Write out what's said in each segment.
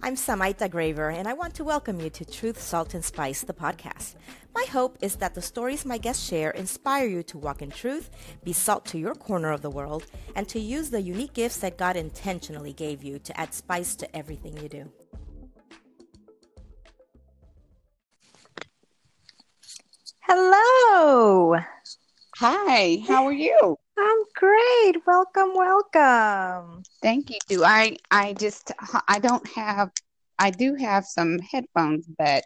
I'm Samaita Graver, and I want to welcome you to Truth, Salt, and Spice, the podcast. My hope is that the stories my guests share inspire you to walk in truth, be salt to your corner of the world, and to use the unique gifts that God intentionally gave you to add spice to everything you do. Hello. Hi, how are you? I'm great. Welcome, welcome. Thank you. I I just I don't have I do have some headphones, but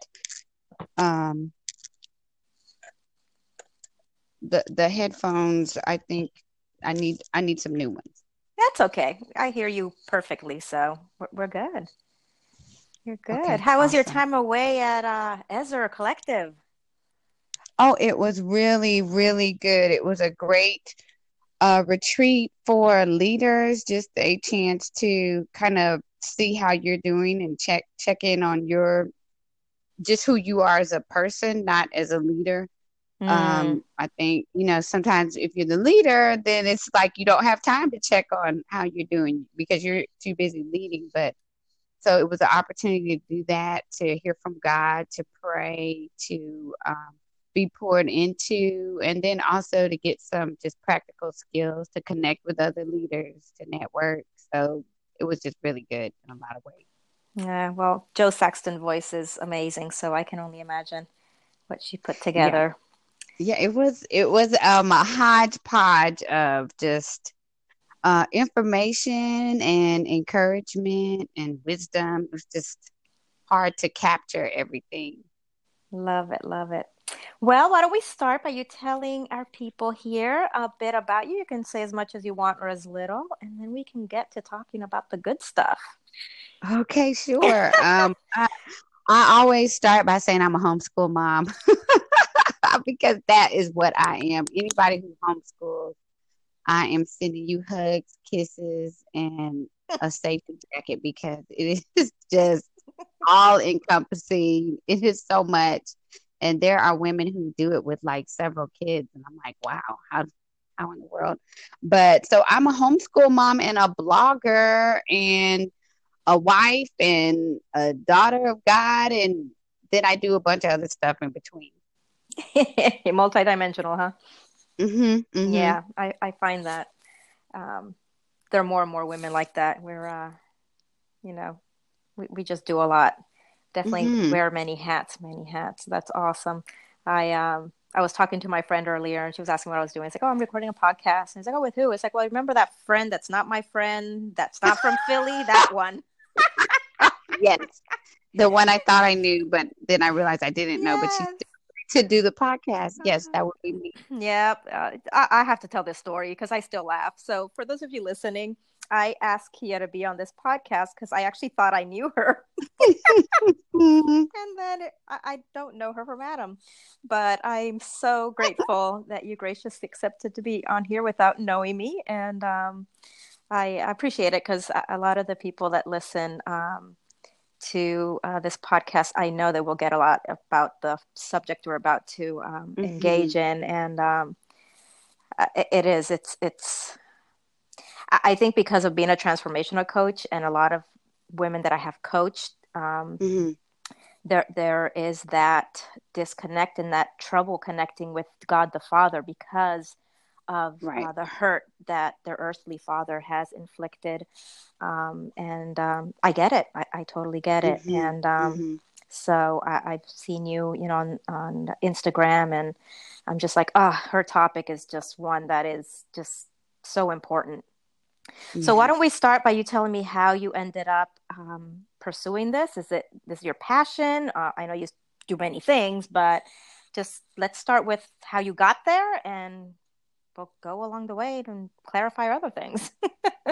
um the the headphones I think I need I need some new ones. That's okay. I hear you perfectly, so we're, we're good. You're good. Okay, How was your time away at uh, Ezra Collective? Oh, it was really really good. It was a great uh retreat for leaders, just a chance to kind of see how you're doing and check check in on your just who you are as a person, not as a leader. Mm. Um, I think, you know, sometimes if you're the leader, then it's like you don't have time to check on how you're doing because you're too busy leading. But so it was an opportunity to do that, to hear from God, to pray, to um, be poured into, and then also to get some just practical skills to connect with other leaders, to network. So it was just really good in a lot of ways. Yeah, well, Jo Saxton voice is amazing, so I can only imagine what she put together. Yeah, it was it was um a hodgepodge of just uh information and encouragement and wisdom. It was just hard to capture everything. Love it, love it. Well, why don't we start by you telling our people here a bit about you? You can say as much as you want or as little, and then we can get to talking about the good stuff. Okay, sure. um I, I always start by saying I'm a homeschool mom because that is what I am. Anybody who homeschools, I am sending you hugs, kisses, and a safety jacket because it is just all encompassing. It is so much. And there are women who do it with like several kids. And I'm like, wow, how how in the world? But so I'm a homeschool mom and a blogger and a wife and a daughter of God. And then I do a bunch of other stuff in between. Multidimensional, huh? Mm-hmm, mm-hmm. Yeah, I, I find that um, there are more and more women like that where, uh, you know, we, we just do a lot. Definitely Mhm. wear many hats, many hats. That's awesome. I um I was talking to my friend earlier and she was asking what I was doing. It's like, oh, I'm recording a podcast. And it's like, oh, with who? It's like, well, remember that friend that's not my friend, that's not from Philly, that one. Yes. The one I thought I knew, but then I realized I didn't know, but Yes. she's to do the podcast. Yes, that would be me. Yep. Uh, I, I have to tell this story because I still laugh. So, for those of you listening, I asked Kia to be on this podcast because I actually thought I knew her. And then it, I, I don't know her from Adam. But I'm so grateful that you graciously accepted to be on here without knowing me. And um, I appreciate it because a, a lot of the people that listen um, to uh, this podcast, I know that we'll get a lot about the subject we're about to um, Mhm. engage in. And um, it is, it's, it's, I think because of being a transformational coach and a lot of women that I have coached, um, Mhm. there there is that disconnect and that trouble connecting with God the Father because of Right. uh, the hurt that their earthly father has inflicted. Um, and um, I get it. I, I totally get it. Mhm. And um, Mhm. so I, I've seen you, you know, on, on Instagram, and I'm just like, ah, her topic is just one that is just so important. So why don't we start by you telling me how you ended up um, pursuing this? Is it this is your passion? Uh, I know you do many things, but just let's start with how you got there, and we'll go along the way and clarify other things.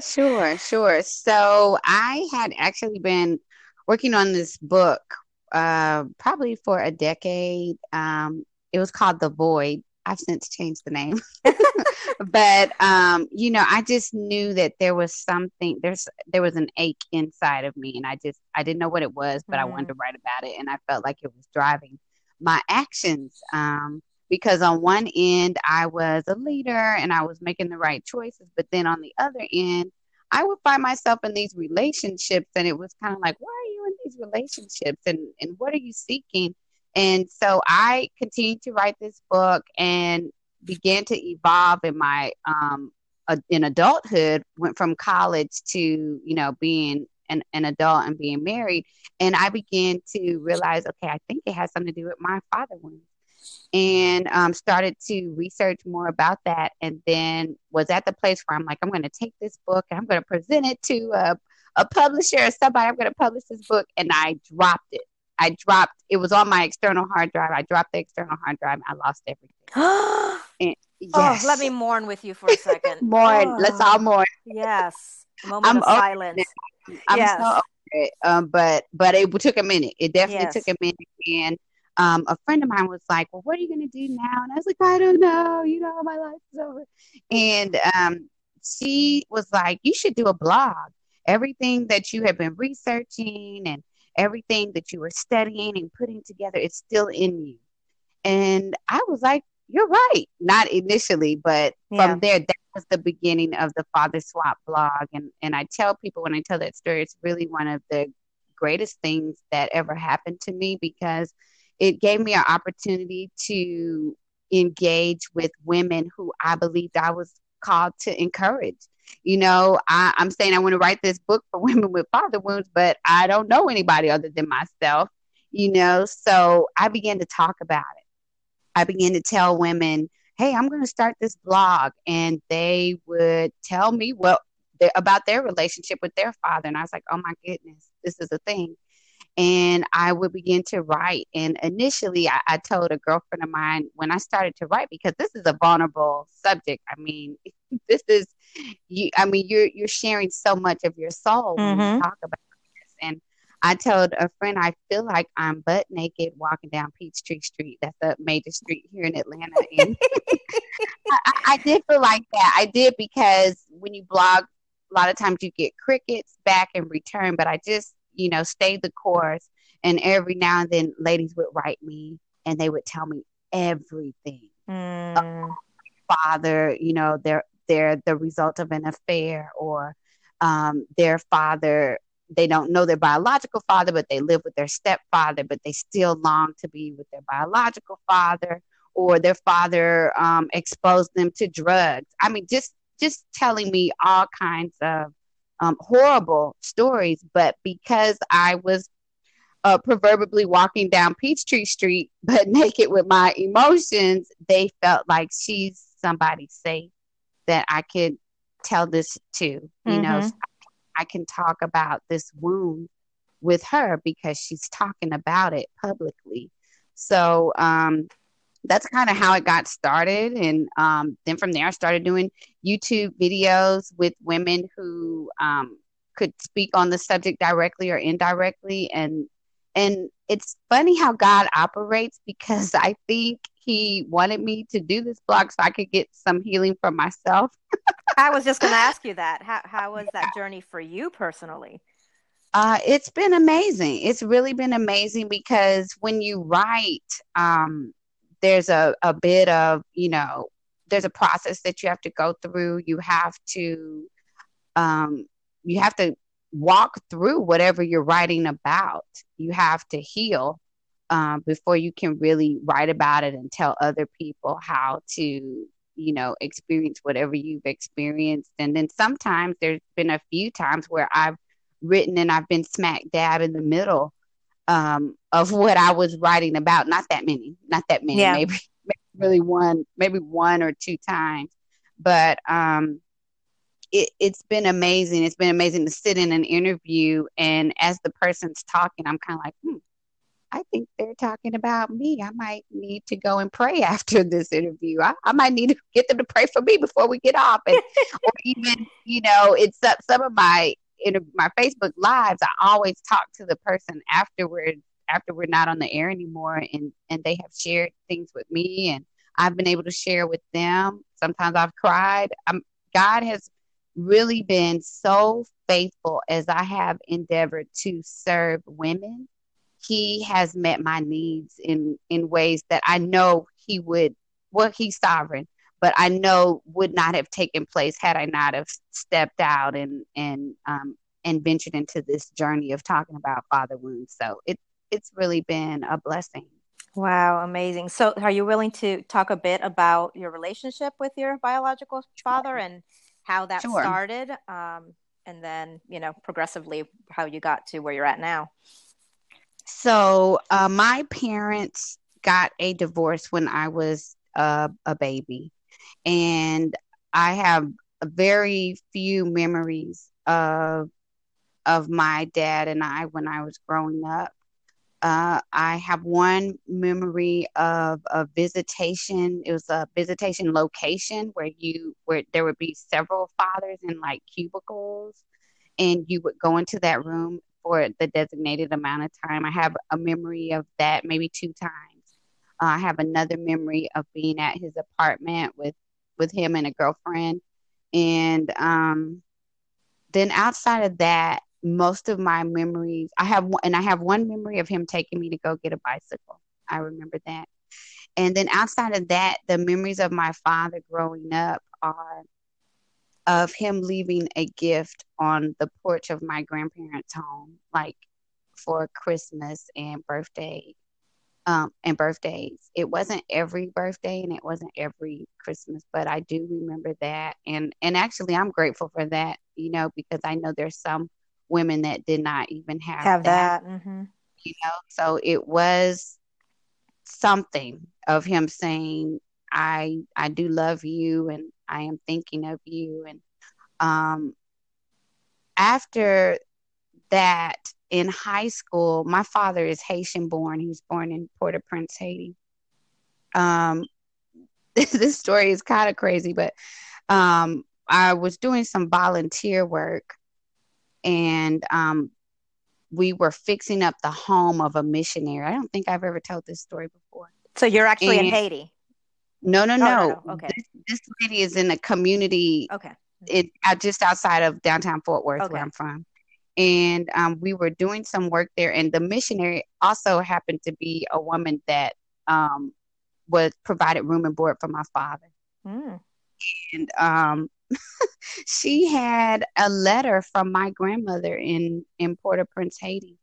Sure, sure. So I had actually been working on this book uh, probably for a decade. Um, it was called The Void. I've since changed the name. but um, you know, I just knew that there was something there's there was an ache inside of me and I just I didn't know what it was, but I wanted to write about it and I felt like it was driving my actions. Um, because on one end I was a leader and I was making the right choices, but then on the other end I would find myself in these relationships and it was kind of like, why are you in these relationships and, and what are you seeking? And so I continued to write this book and began to evolve in my um in adulthood went from college to you know being an, an adult and being married. And i began to realize okay i think it has something to do with my father and um, started to research more about that and then was at the place where i'm like i'm going to take this book and i'm going to present it to a, a publisher or somebody. I'm going to publish this book and i dropped it i dropped it was on my external hard drive i dropped the external hard drive i lost everything and, yes. oh let me mourn with you for a second mourn oh. let's all mourn yes moment I'm of silence i'm yes. so over it um, but but it took a minute it definitely yes. took a minute and um, a friend of mine was like, "Well, what are you going to do now?" And I was like, "I don't know. You know, my life is over." And um, she was like, "You should do a blog. Everything that you have been researching and everything that you were studying and putting together, it's still in you." And I was like, "You're right." Not initially, but yeah. from there, that was the beginning of the Father Swap blog. And and I tell people when I tell that story, it's really one of the greatest things that ever happened to me because it gave me an opportunity to engage with women who I believed I was called to encourage. You know, I, I'm saying I want to write this book for women with father wounds, but I don't know anybody other than myself, you know. So I began to talk about it. I began to tell women, hey, I'm going to start this blog. And they would tell me what about their relationship with their father. And I was like, oh my goodness, this is a thing and I would begin to write. And initially, I, I, told a girlfriend of mine when I started to write because this is a vulnerable subject. I mean, this is you. I mean, you're you're sharing so much of your soul mm-hmm. when you mm-hmm. talk about this. And I told a friend, I feel like I'm butt naked walking down Peachtree Street. That's a major street here in Atlanta. And I, I did feel like that. I did because when you blog, a lot of times you get crickets back in return. But I just you know, stayed the course. And every now and then, ladies would write me and they would tell me everything. Mm. Father, you know, they're they're the result of an affair, or um, their father. They don't know their biological father, but they live with their stepfather, but they still long to be with their biological father, or their father um, exposed them to drugs. I mean, just just telling me all kinds of um, horrible stories, but because I was uh, proverbially walking down Peachtree Street, but naked with my emotions, they felt like she's somebody safe that I could tell this to. You mm-hmm. know, I can talk about this wound with her because she's talking about it publicly. So, um, that's kind of how it got started. And um, then from there, I started doing YouTube videos with women who um, could speak on the subject directly or indirectly. And and it's funny how God operates because I think He wanted me to do this blog so I could get some healing for myself. I was just going to ask you that. How how was that journey for you personally? Uh, it's been amazing. It's really been amazing because when you write, um, there's a, a bit of, you know, there's a process that you have to go through. You have to, um, you have to walk through whatever you're writing about. You have to heal um, before you can really write about it and tell other people how to, you know, experience whatever you've experienced. And then sometimes there's been a few times where I've written and I've been smack dab in the middle um, of what I was writing about. Not that many, not that many, yeah. maybe, maybe really one, maybe one or two times. But um, it, it's been amazing. It's been amazing to sit in an interview and as the person's talking, I'm kind of like, hmm, I think they're talking about me. I might need to go and pray after this interview. I, I might need to get them to pray for me before we get off. And, or even, you know, it's some of my in my Facebook lives, I always talk to the person afterwards after we're not on the air anymore and and they have shared things with me and I've been able to share with them. Sometimes I've cried. I'm, God has really been so faithful as I have endeavored to serve women. He has met my needs in in ways that I know he would well he's sovereign but I know would not have taken place had I not have stepped out and and um, and ventured into this journey of talking about father wounds. So it it's really been a blessing. Wow, amazing. So, are you willing to talk a bit about your relationship with your biological father and how that sure. started? Um, and then, you know, progressively how you got to where you're at now? So, uh, my parents got a divorce when I was uh, a baby, and I have very few memories of of my dad and I when I was growing up. Uh, I have one memory of a visitation. It was a visitation location where you where there would be several fathers in like cubicles, and you would go into that room for the designated amount of time. I have a memory of that maybe two times. Uh, I have another memory of being at his apartment with with him and a girlfriend, and um, then outside of that, most of my memories i have and i have one memory of him taking me to go get a bicycle. I remember that. And then outside of that the memories of my father growing up are of him leaving a gift on the porch of my grandparents home like for christmas and birthday um, and birthdays it wasn't every birthday and it wasn't every christmas but i do remember that and and actually i'm grateful for that you know because i know there's some women that did not even have, have that. that. Mm-hmm. You know, so it was something of him saying, "I I do love you, and I am thinking of you." And um, after that, in high school, my father is Haitian born. He was born in Port-au-Prince, Haiti. Um, this story is kind of crazy, but um, I was doing some volunteer work and um, we were fixing up the home of a missionary. I don't think I've ever told this story before. So you're actually and, in Haiti? No, no, oh, no. no, no. Okay. This, this, lady is in a community. Okay. It uh, just outside of downtown Fort Worth, okay. where I'm from. And um, we were doing some work there, and the missionary also happened to be a woman that um, was provided room and board for my father. Mm. And um, she had a letter from my grandmother in in Port-au-Prince, Haiti,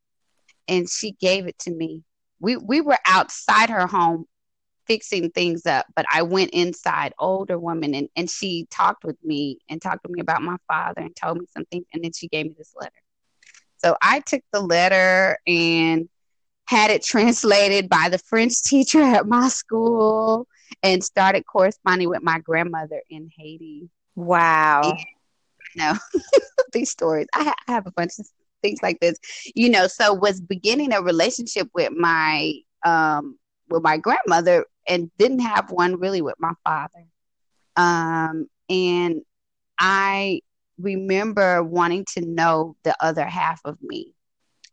and she gave it to me. We we were outside her home fixing things up, but I went inside, older woman, and and she talked with me and talked to me about my father and told me some things, and then she gave me this letter. So I took the letter and had it translated by the French teacher at my school and started corresponding with my grandmother in Haiti. Wow. No, these stories. I, ha- I have a bunch of things like this. You know, so was beginning a relationship with my um with my grandmother and didn't have one really with my father. Um and I remember wanting to know the other half of me.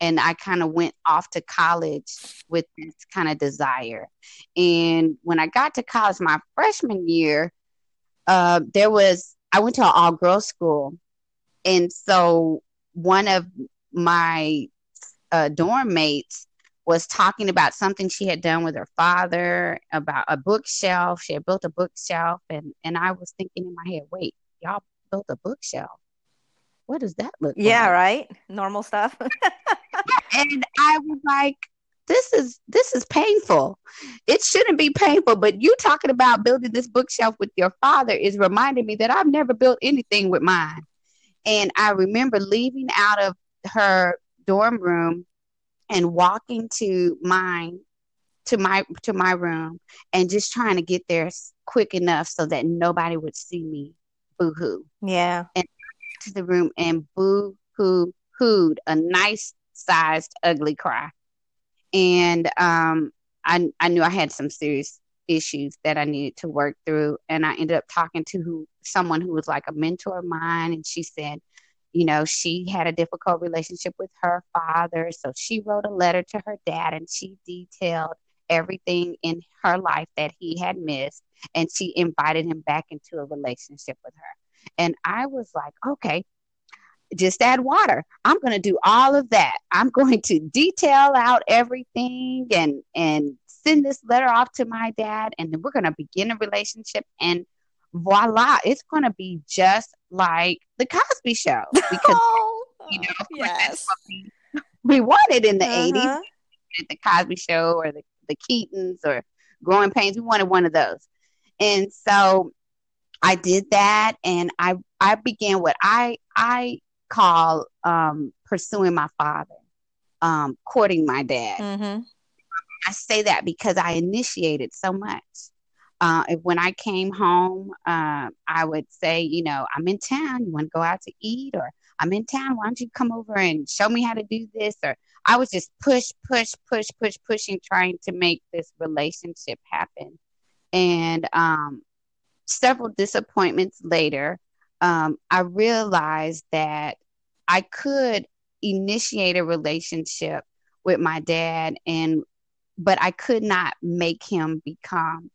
And I kind of went off to college with this kind of desire. And when I got to college my freshman year, uh, there was I went to an all girls school, and so one of my uh, dorm mates was talking about something she had done with her father about a bookshelf. She had built a bookshelf, and and I was thinking in my head, wait, y'all built a bookshelf? What does that look? Like? Yeah, like? right. Normal stuff. and I was like, this is this is painful. It shouldn't be painful, but you talking about building this bookshelf with your father is reminding me that I've never built anything with mine. And I remember leaving out of her dorm room and walking to mine to my to my room and just trying to get there quick enough so that nobody would see me boo hoo. Yeah. And to the room and boo hoo hooed a nice sized ugly cry and um, I I knew I had some serious issues that I needed to work through, and I ended up talking to who someone who was like a mentor of mine, and she said, you know, she had a difficult relationship with her father, so she wrote a letter to her dad, and she detailed everything in her life that he had missed, and she invited him back into a relationship with her. And I was like, okay, just add water. I'm going to do all of that. I'm going to detail out everything and and send this letter off to my dad and then we're going to begin a relationship and voila, it's going to be just like the Cosby show because oh, You know, of yes. that's what we, we wanted in the Uh-huh. 80s, the Cosby Show or the, the Keatons or Growing Pains. We wanted one of those. And so I did that and I I began what I I call um, pursuing my father, um, courting my dad. Mm-hmm. I say that because I initiated so much. Uh, when I came home, uh, I would say, you know, I'm in town. You want to go out to eat? Or I'm in town. Why don't you come over and show me how to do this? Or I was just push, push, push, push, pushing, trying to make this relationship happen. And um, several disappointments later, um, I realized that I could initiate a relationship with my dad and but I could not make him become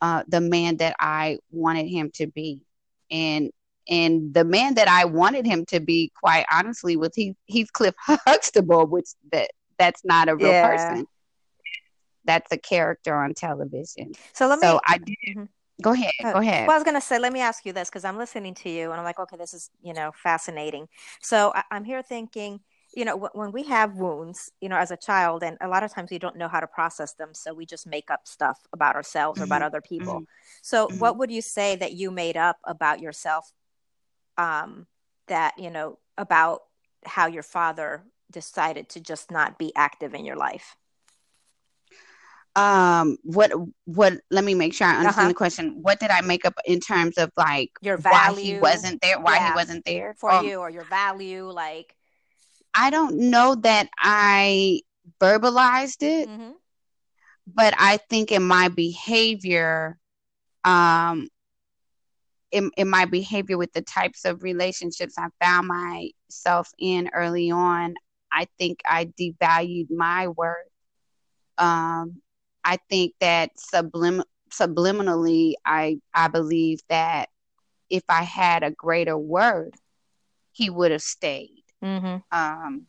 uh, the man that I wanted him to be. And and the man that I wanted him to be, quite honestly, was he Heathcliff Huxtable, which that that's not a real Yeah. person. That's a character on television. So let me. So I did. Mhm. Go ahead. Oh, Go ahead. Well, I was going to say, let me ask you this because I'm listening to you and I'm like, okay, this is, you know, fascinating. So I, I'm here thinking, you know, when we have wounds, you know, as a child, and a lot of times we don't know how to process them. So we just make up stuff about ourselves or about Mhm. other people. Mhm. So Mhm. what would you say that you made up about yourself um, that, you know, about how your father decided to just not be active in your life? um what what let me make sure i understand Uh-huh. the question what did i make up in terms of like Your why he value wasn't there why yeah, he wasn't there for Um, you or your value, like, i don't know that i verbalized it mhm. but i think in my behavior um in, in my behavior with the types of relationships i found myself in early on i think i devalued my worth um i think that sublim- subliminally i i believe that if i had a greater worth he would have stayed Mm-hmm. um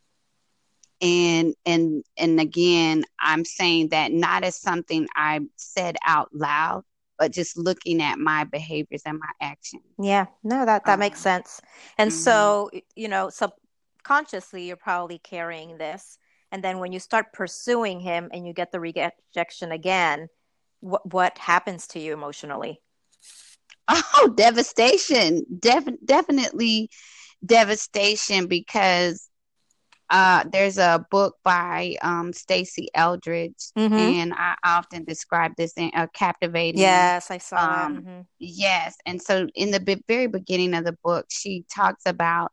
and and and again i'm saying that not as something i said out loud but just looking at my behaviors and my actions Yeah, no, that that makes Um, sense. And mhm. so, you know, subconsciously you're probably carrying this. And then when you start pursuing him and you get the rejection again, what what happens to you emotionally? Oh, devastation. Def- definitely devastation because uh, there's a book by um, Stasi Eldredge, Mm-hmm. and I often describe this in uh, captivating. Yes, I saw that. Um, hmm Yes. And so in the be- very beginning of the book, she talks about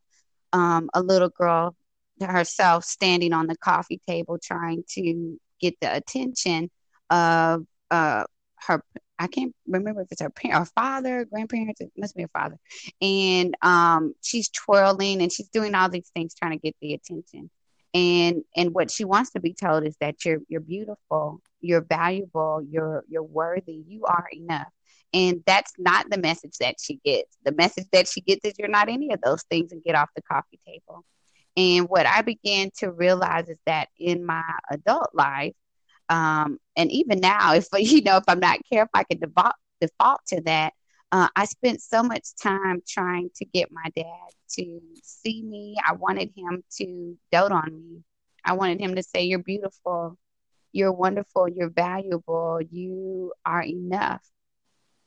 um, a little girl herself standing on the coffee table trying to get the attention of uh, her. I can't remember if it's her parent, her father, grandparents. It must be her father. And um, she's twirling and she's doing all these things trying to get the attention. And and what she wants to be told is that you're you're beautiful, you're valuable, you're you're worthy, you are enough. And that's not the message that she gets. The message that she gets is you're not any of those things and get off the coffee table. And what I began to realize is that in my adult life, um, and even now, if you know, if I'm not careful, I can default default to that. Uh, I spent so much time trying to get my dad to see me. I wanted him to dote on me. I wanted him to say, "You're beautiful, you're wonderful, you're valuable, you are enough."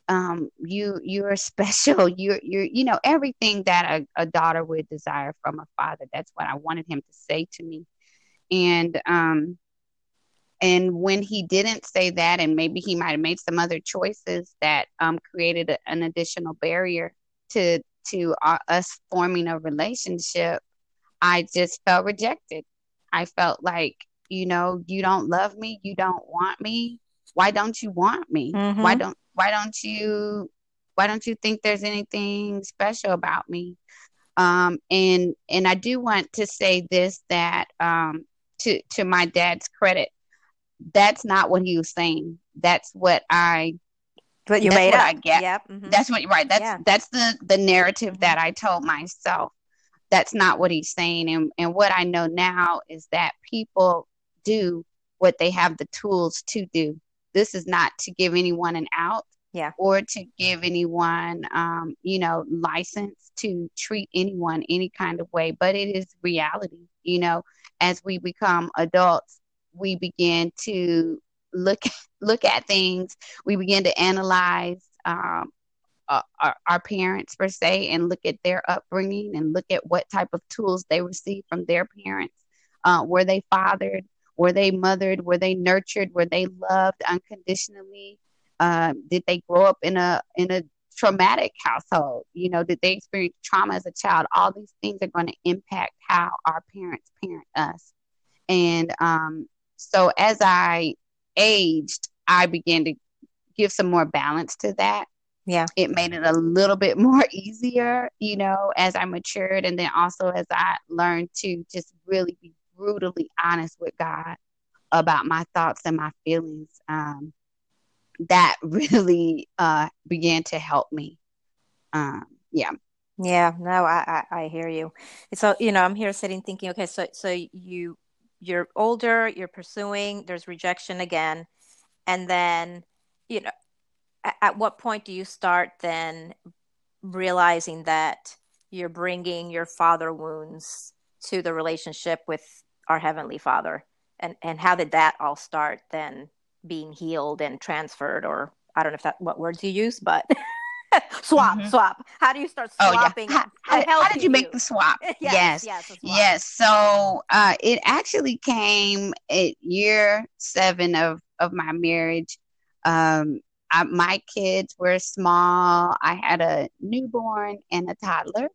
um, you you're special. You're you're you know everything that a, a daughter would desire from a father. That's what I wanted him to say to me, and um, and when he didn't say that, and maybe he might have made some other choices that um created a, an additional barrier to to uh, us forming a relationship. I just felt rejected. I felt like you know you don't love me, you don't want me. Why don't you want me? Mhm. Why don't why don't you why don't you think there's anything special about me um and and i do want to say this that um to to my dad's credit that's not what he was saying that's what i But you made up. I get. Yep. mhm. that's what right that's Yeah. that's the the narrative that i told myself that's not what he's saying and and what i know now is that people do what they have the tools to do this is not to give anyone an out yeah or to give anyone um, you know license to treat anyone any kind of way but it is reality you know as we become adults we begin to look look at things we begin to analyze um, our, our, parents per se and look at their upbringing and look at what type of tools they received from their parents. Uh, were they fathered? Were they mothered? Were they nurtured? Were they loved unconditionally? Um, did they grow up in a in a traumatic household? You know did they experience trauma as a child? All these things are going to impact how our parents parent us. And um, so as i aged i began to give some more balance to that yeah it made it a little bit more easier you know as i matured and then also as i learned to just really be brutally honest with god about my thoughts and my feelings um, that really uh, began to help me. Um, yeah. Yeah, no, I, I, I hear you. So, you know, I'm here sitting thinking, okay, so, so you, you're older, you're pursuing, there's rejection again. And then, you know, at, at what point do you start then realizing that you're bringing your father wounds to the relationship with our heavenly father? And, and how did that all start then being healed and transferred or i don't know if that what words you use but swap mm-hmm. swap how do you start swapping oh, yeah. how, how, how did you make you? the swap yes yes, yes yes, so uh, it actually came at year seven of of my marriage um, I, my kids were small i had a newborn and a toddler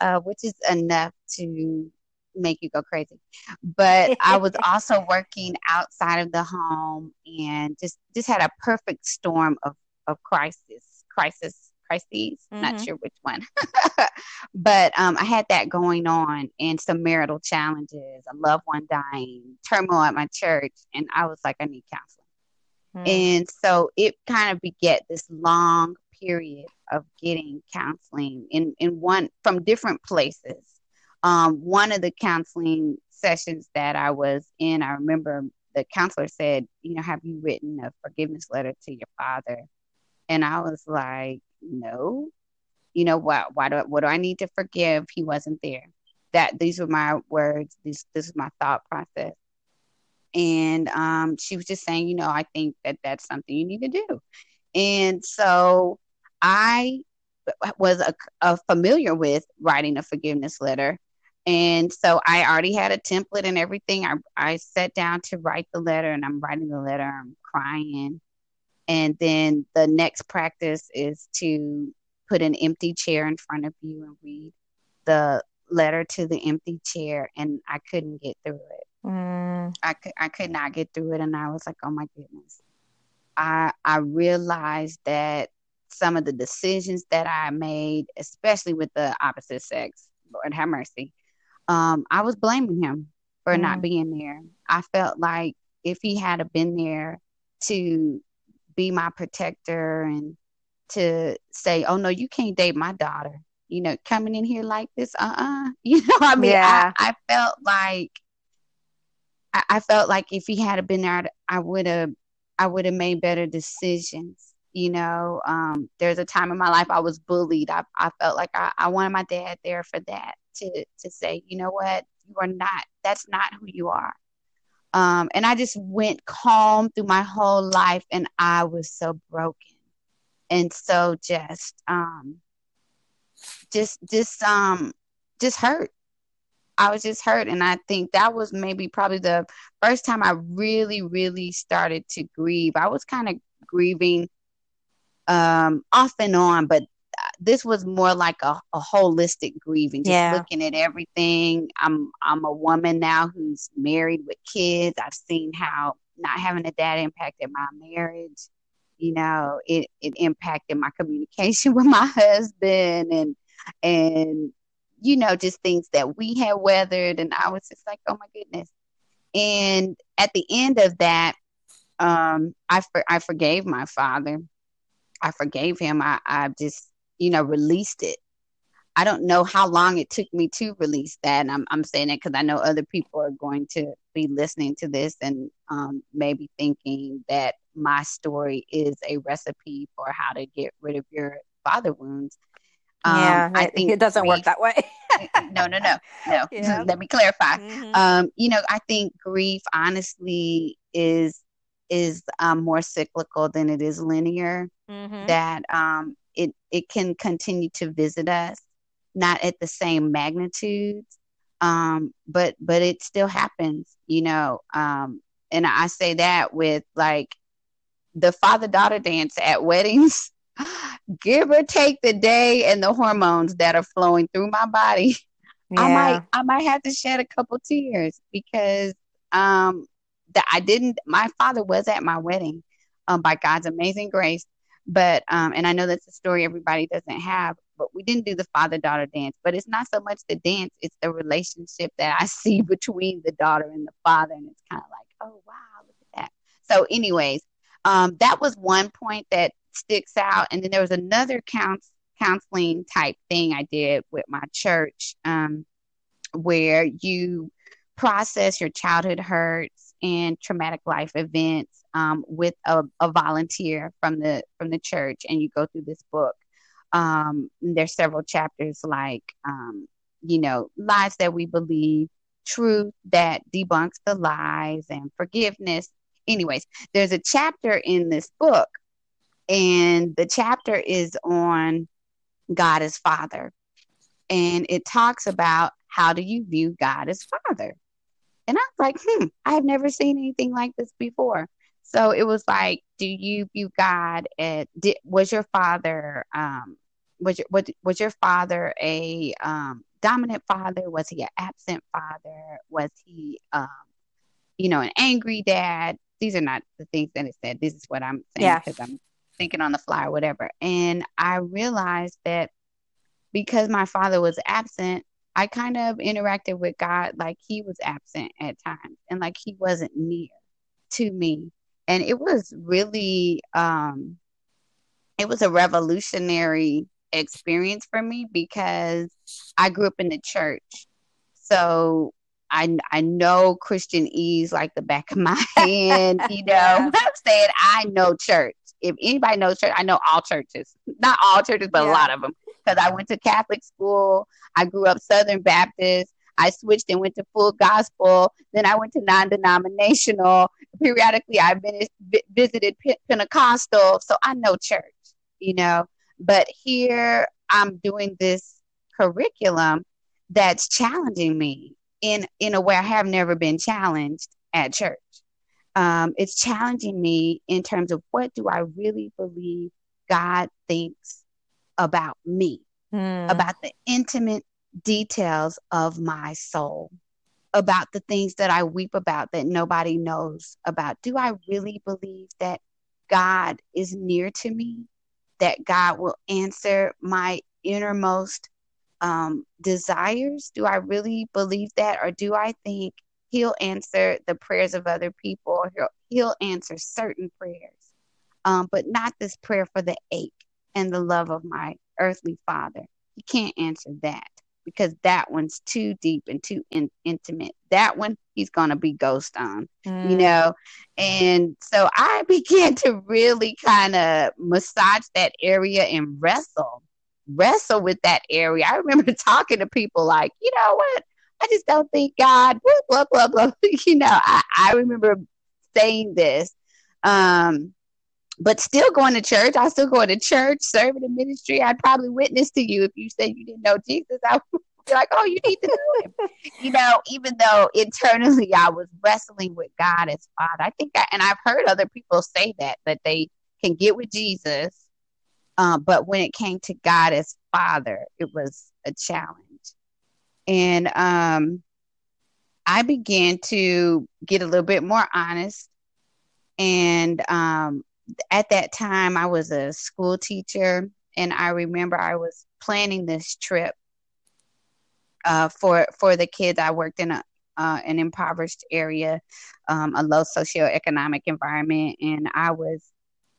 uh, which is enough to make you go crazy. But I was also working outside of the home and just just had a perfect storm of of crisis, crisis, crises. Mm-hmm. Not sure which one, but um, I had that going on and some marital challenges, a loved one dying, turmoil at my church, and I was like, I need counseling. Mm. And so it kind of beget this long period of getting counseling in, in one from different places um, one of the counseling sessions that I was in, I remember the counselor said, you know, have you written a forgiveness letter to your father? And I was like, no. You know what? Why do I, what do I need to forgive? He wasn't there. That these were my words. This this is my thought process. And um, she was just saying, you know, I think that that's something you need to do. And so I was a, a familiar with writing a forgiveness letter and so I already had a template and everything. I, I sat down to write the letter and I'm writing the letter, I'm crying. And then the next practice is to put an empty chair in front of you and read the letter to the empty chair. And I couldn't get through it. Mm. I, could, I could not get through it. And I was like, oh my goodness. I, I realized that some of the decisions that I made, especially with the opposite sex, Lord have mercy, um, I was blaming him for mm not being there. I felt like if he had been there to be my protector and to say, "Oh no, you can't date my daughter," you know, coming in here like this, uh, uh-uh. uh you know, I mean, yeah. I, I felt like I, I felt like if he had been there, I would have, I would have made better decisions you know um, there's a time in my life i was bullied i, I felt like I, I wanted my dad there for that to to say, you know what, you are not. That's not who you are. Um, and I just went calm through my whole life, and I was so broken, and so just um, just just um, just hurt. I was just hurt, and I think that was maybe probably the first time I really, really started to grieve. I was kind of grieving um, off and on, but this was more like a, a holistic grieving, just yeah. looking at everything. I'm I'm a woman now who's married with kids. I've seen how not having a dad impacted my marriage. You know, it it impacted my communication with my husband and and you know just things that we had weathered and I was just like, "Oh my goodness." And at the end of that, um I for, I forgave my father. I forgave him. I I just you know, released it. I don't know how long it took me to release that. And I'm, I'm saying it because I know other people are going to be listening to this and um, maybe thinking that my story is a recipe for how to get rid of your father wounds. Um, yeah, I think it doesn't grief, work that way. no, no, no, no. Yeah. Let me clarify. Mm-hmm. Um, you know, I think grief, honestly, is is um, more cyclical than it is linear. Mm-hmm. That um, it it can continue to visit us, not at the same magnitudes, um, but but it still happens. You know, um, and I say that with like the father daughter dance at weddings. Give or take the day and the hormones that are flowing through my body. Yeah. I might I might have to shed a couple tears because um that I didn't my father was at my wedding um by God's amazing grace but um and I know that's a story everybody doesn't have but we didn't do the father daughter dance. But it's not so much the dance it's the relationship that I see between the daughter and the father and it's kind of like oh wow look at that. So anyways um that was one point that sticks out. And then there was another counsel counseling type thing I did with my church um, where you process your childhood hurts and traumatic life events um, with a, a, volunteer from the from the church and you go through this book um, there's several chapters like um, you know lies that we believe truth that debunks the lies and forgiveness anyways there's a chapter in this book and the chapter is on God as Father. And it talks about how do you view God as Father? And I was like, hmm, I've never seen anything like this before. So it was like, do you view God did, was your father, um, was your, was, was your father a um, dominant father? Was he an absent father? Was he, um, you know, an angry dad? These are not the things that it said. This is what I'm saying because yeah. I'm thinking on the fly or whatever. And I realized that because my father was absent, I kind of interacted with God like he was absent at times and like he wasn't near to me. And it was really um it was a revolutionary experience for me because I grew up in the church. So I I know Christianese like the back of my hand, you know. I'm saying I know church if anybody knows church, I know all churches, not all churches, but yeah. a lot of them, because I went to Catholic school. I grew up Southern Baptist. I switched and went to full gospel. Then I went to non-denominational. Periodically, I've been visited Pentecostal, so I know church, you know. But here, I'm doing this curriculum that's challenging me in in a way I have never been challenged at church um, it's challenging me in terms of what do I really believe God thinks about me, mm. about the intimate details of my soul, about the things that I weep about that nobody knows about. Do I really believe that God is near to me, that God will answer my innermost um, desires? Do I really believe that? Or do I think he'll answer the prayers of other people. He'll, he'll answer certain prayers um, but not this prayer for the ache and the love of my earthly father. He can't answer that because that one's too deep and too in- intimate. That one he's going to be ghost on mm. you know? And so i began to really kind of massage that area and wrestle wrestle with that area. I remember talking to people like you know what I just don't think God, blah, blah, blah, blah. You know, I, I remember saying this. Um, but still going to church. I still going to church, serving in ministry. I'd probably witness to you if you said you didn't know Jesus. I would be like, oh, you need to know him. you know, even though internally I was wrestling with God as Father. I think, I, and I've heard other people say that, that they can get with Jesus. Uh, but when it came to God as Father, it was a challenge. And um, I began to get a little bit more honest. And um, at that time, I was a school teacher. And I remember I was planning this trip uh, for for the kids. I worked in a uh, an impoverished area, um, a low socioeconomic environment, and I was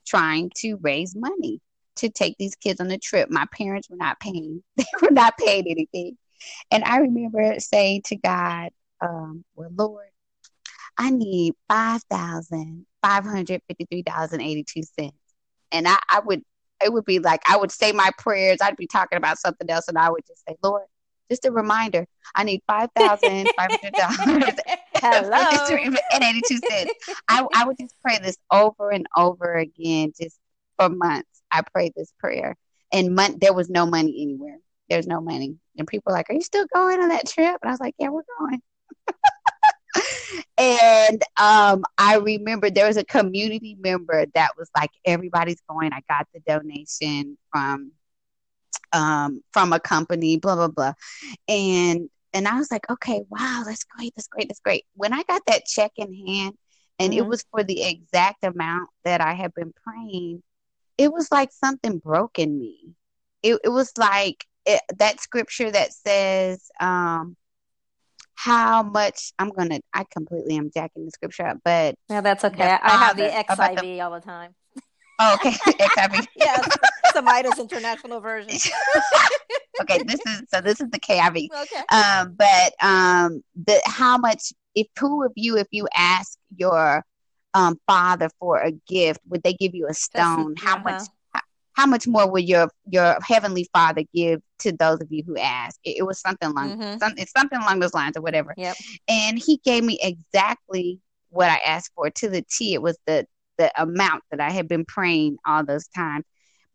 trying to raise money to take these kids on the trip. My parents were not paying; they were not paying anything, and I remember saying to God, um, Well, Lord, I need five thousand five hundred fifty three dollars and eighty two cents, and I, I would it would be like I would say my prayers. I'd be talking about something else, and I would just say, Lord, just a reminder, I need five thousand five hundred dollars and eighty two cents. I I would just pray this over and over again, just for months. I prayed this prayer, and month there was no money anywhere. There's no money, and people were like, "Are you still going on that trip?" And I was like, "Yeah, we're going." and um, I remember there was a community member that was like, everybody's going. I got the donation from um, from a company, blah blah blah, and and I was like, okay, wow, that's great, that's great, that's great. When I got that check in hand, and mm-hmm. it was for the exact amount that I had been praying, it was like something broke in me. It, it was like it, that scripture that says, um, how much I'm gonna I completely am jacking the scripture up, but yeah, that's okay. I have the XIV the, all the time. Oh, okay, XIV. yes, the Midas International Version. okay, this is so. This is the KIV. Okay. Um, but um, the how much if who of you if you ask your um father for a gift, would they give you a stone? That's, how uh-huh. much how much more will your your heavenly father give to those of you who ask? It, it was something along mm-hmm. some, something along those lines or whatever. Yep. and he gave me exactly what i asked for. To the t it was the the amount that i had been praying all those times.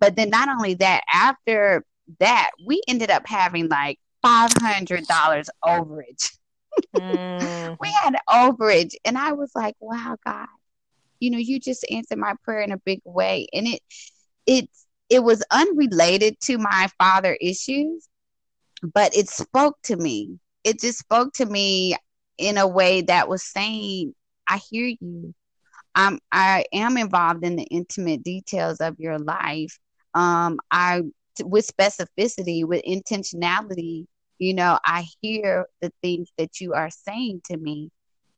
But then not only that after that we ended up having like $500 overage. Mm. we had overage and i was like wow god. You know you just answered my prayer in a big way. And it it's it was unrelated to my father issues, but it spoke to me. It just spoke to me in a way that was saying, I hear you. I'm I am involved in the intimate details of your life. Um, I with specificity, with intentionality, you know, I hear the things that you are saying to me.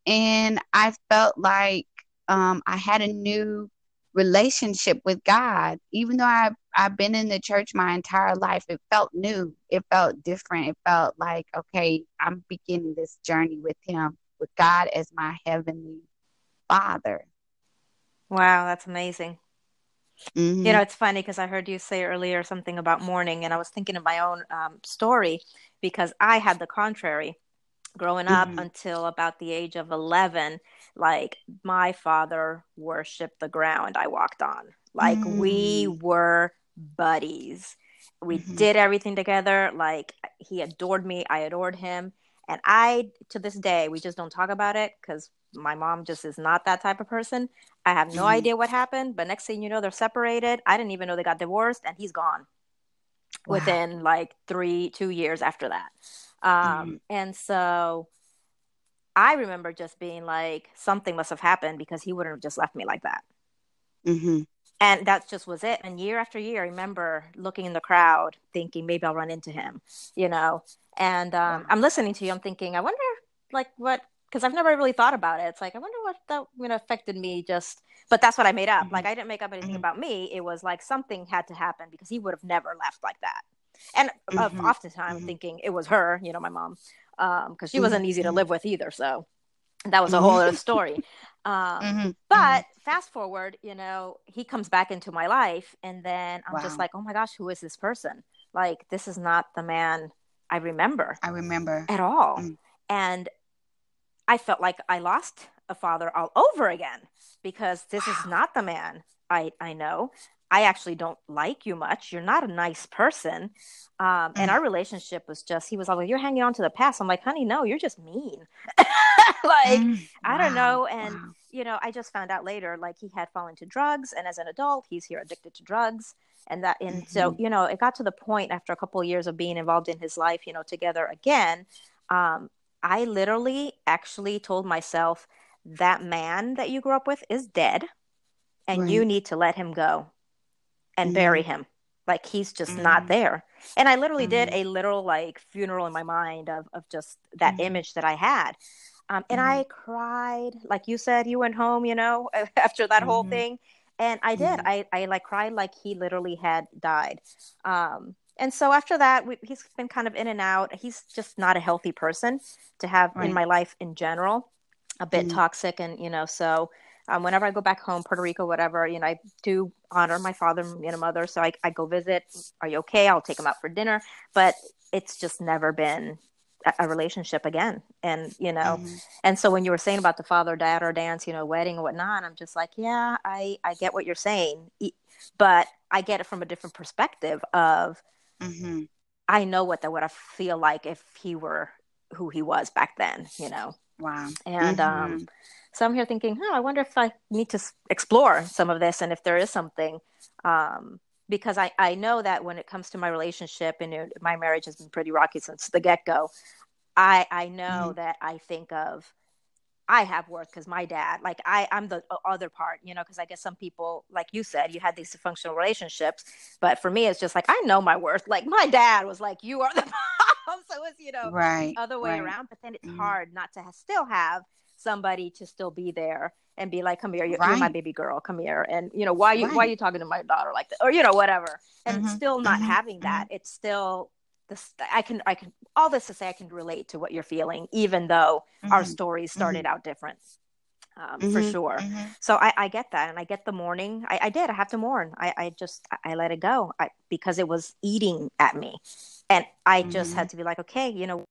And I felt like um, I had a new relationship with God. Even though I've I've been in the church my entire life, it felt new. It felt different. It felt like, okay, I'm beginning this journey with him, with God as my heavenly father. Wow, that's amazing. Mm-hmm. You know, it's funny because I heard you say earlier something about mourning, and I was thinking of my own um, story because I had the contrary growing up mm-hmm. until about the age of 11 like my father worshiped the ground i walked on like mm. we were buddies we mm-hmm. did everything together like he adored me i adored him and i to this day we just don't talk about it because my mom just is not that type of person i have no mm-hmm. idea what happened but next thing you know they're separated i didn't even know they got divorced and he's gone wow. within like three two years after that um, mm. and so I remember just being like, something must have happened because he wouldn't have just left me like that. Mm-hmm. And that just was it. And year after year, I remember looking in the crowd, thinking maybe I'll run into him, you know. And um, wow. I'm listening to you. I'm thinking, I wonder, like, what? Because I've never really thought about it. It's like I wonder what that you know affected me. Just, but that's what I made up. Mm-hmm. Like I didn't make up anything mm-hmm. about me. It was like something had to happen because he would have never left like that. And uh, mm-hmm. oftentimes mm-hmm. thinking it was her, you know, my mom, because um, she wasn't easy to mm-hmm. live with either. So that was a whole other story. Um, mm-hmm. But mm-hmm. fast forward, you know, he comes back into my life, and then I'm wow. just like, oh my gosh, who is this person? Like, this is not the man I remember. I remember at all. Mm. And I felt like I lost a father all over again because this wow. is not the man I, I know. I actually don't like you much. You're not a nice person. Um, mm. And our relationship was just, he was like, you're hanging on to the past. I'm like, honey, no, you're just mean. like, mm. I don't know. And, wow. you know, I just found out later, like, he had fallen to drugs. And as an adult, he's here addicted to drugs. And that, and mm-hmm. so, you know, it got to the point after a couple of years of being involved in his life, you know, together again. Um, I literally actually told myself, that man that you grew up with is dead and right. you need to let him go and mm-hmm. bury him. Like he's just mm-hmm. not there. And I literally did mm-hmm. a literal like funeral in my mind of, of just that mm-hmm. image that I had. Um, and I cried, like you said, you went home, you know, after that whole thing. And I did. I, I like cried like he literally had died. Um, and so after that, we, he's been kind of in and out. He's just not a healthy person to have right. in my life in general. a bit mm-hmm. toxic, and you know, so um, whenever I go back home, Puerto Rico, whatever, you know, I do honor my father and mother. So I, I go visit. Are you okay? I'll take them out for dinner. But it's just never been a, a relationship again. And, you know, mm-hmm. and so when you were saying about the father daughter dance, you know, wedding and whatnot, I'm just like, yeah, I, I get what you're saying. But I get it from a different perspective of, mm-hmm. I know what that would I feel like if he were who he was back then, you know. Wow. And mm-hmm. um so I'm here thinking, oh, I wonder if I need to explore some of this and if there is something. Um, because I, I know that when it comes to my relationship and it, my marriage has been pretty rocky since the get go, I, I know mm-hmm. that I think of, I have worth because my dad, like I, I'm the other part, you know, because I guess some people, like you said, you had these dysfunctional relationships, but for me, it's just like I know my worth. Like my dad was like, "You are the mom," so it's you know, right, other way right. around. But then it's mm-hmm. hard not to still have somebody to still be there and be like, "Come here, you're, right. you're my baby girl. Come here." And you know, why you right. why are you talking to my daughter like that, or you know, whatever. And mm-hmm. still not mm-hmm. having that, mm-hmm. it's still this. I can I can all this to say I can relate to what you're feeling, even though our mm-hmm. stories started mm-hmm. out different. Um, for mm-hmm. sure. So I, I, get that, and I get the mourning. I, I did. I have to mourn. I, I just I let it go I, because it was eating at me, and I just had to be like, okay, you know,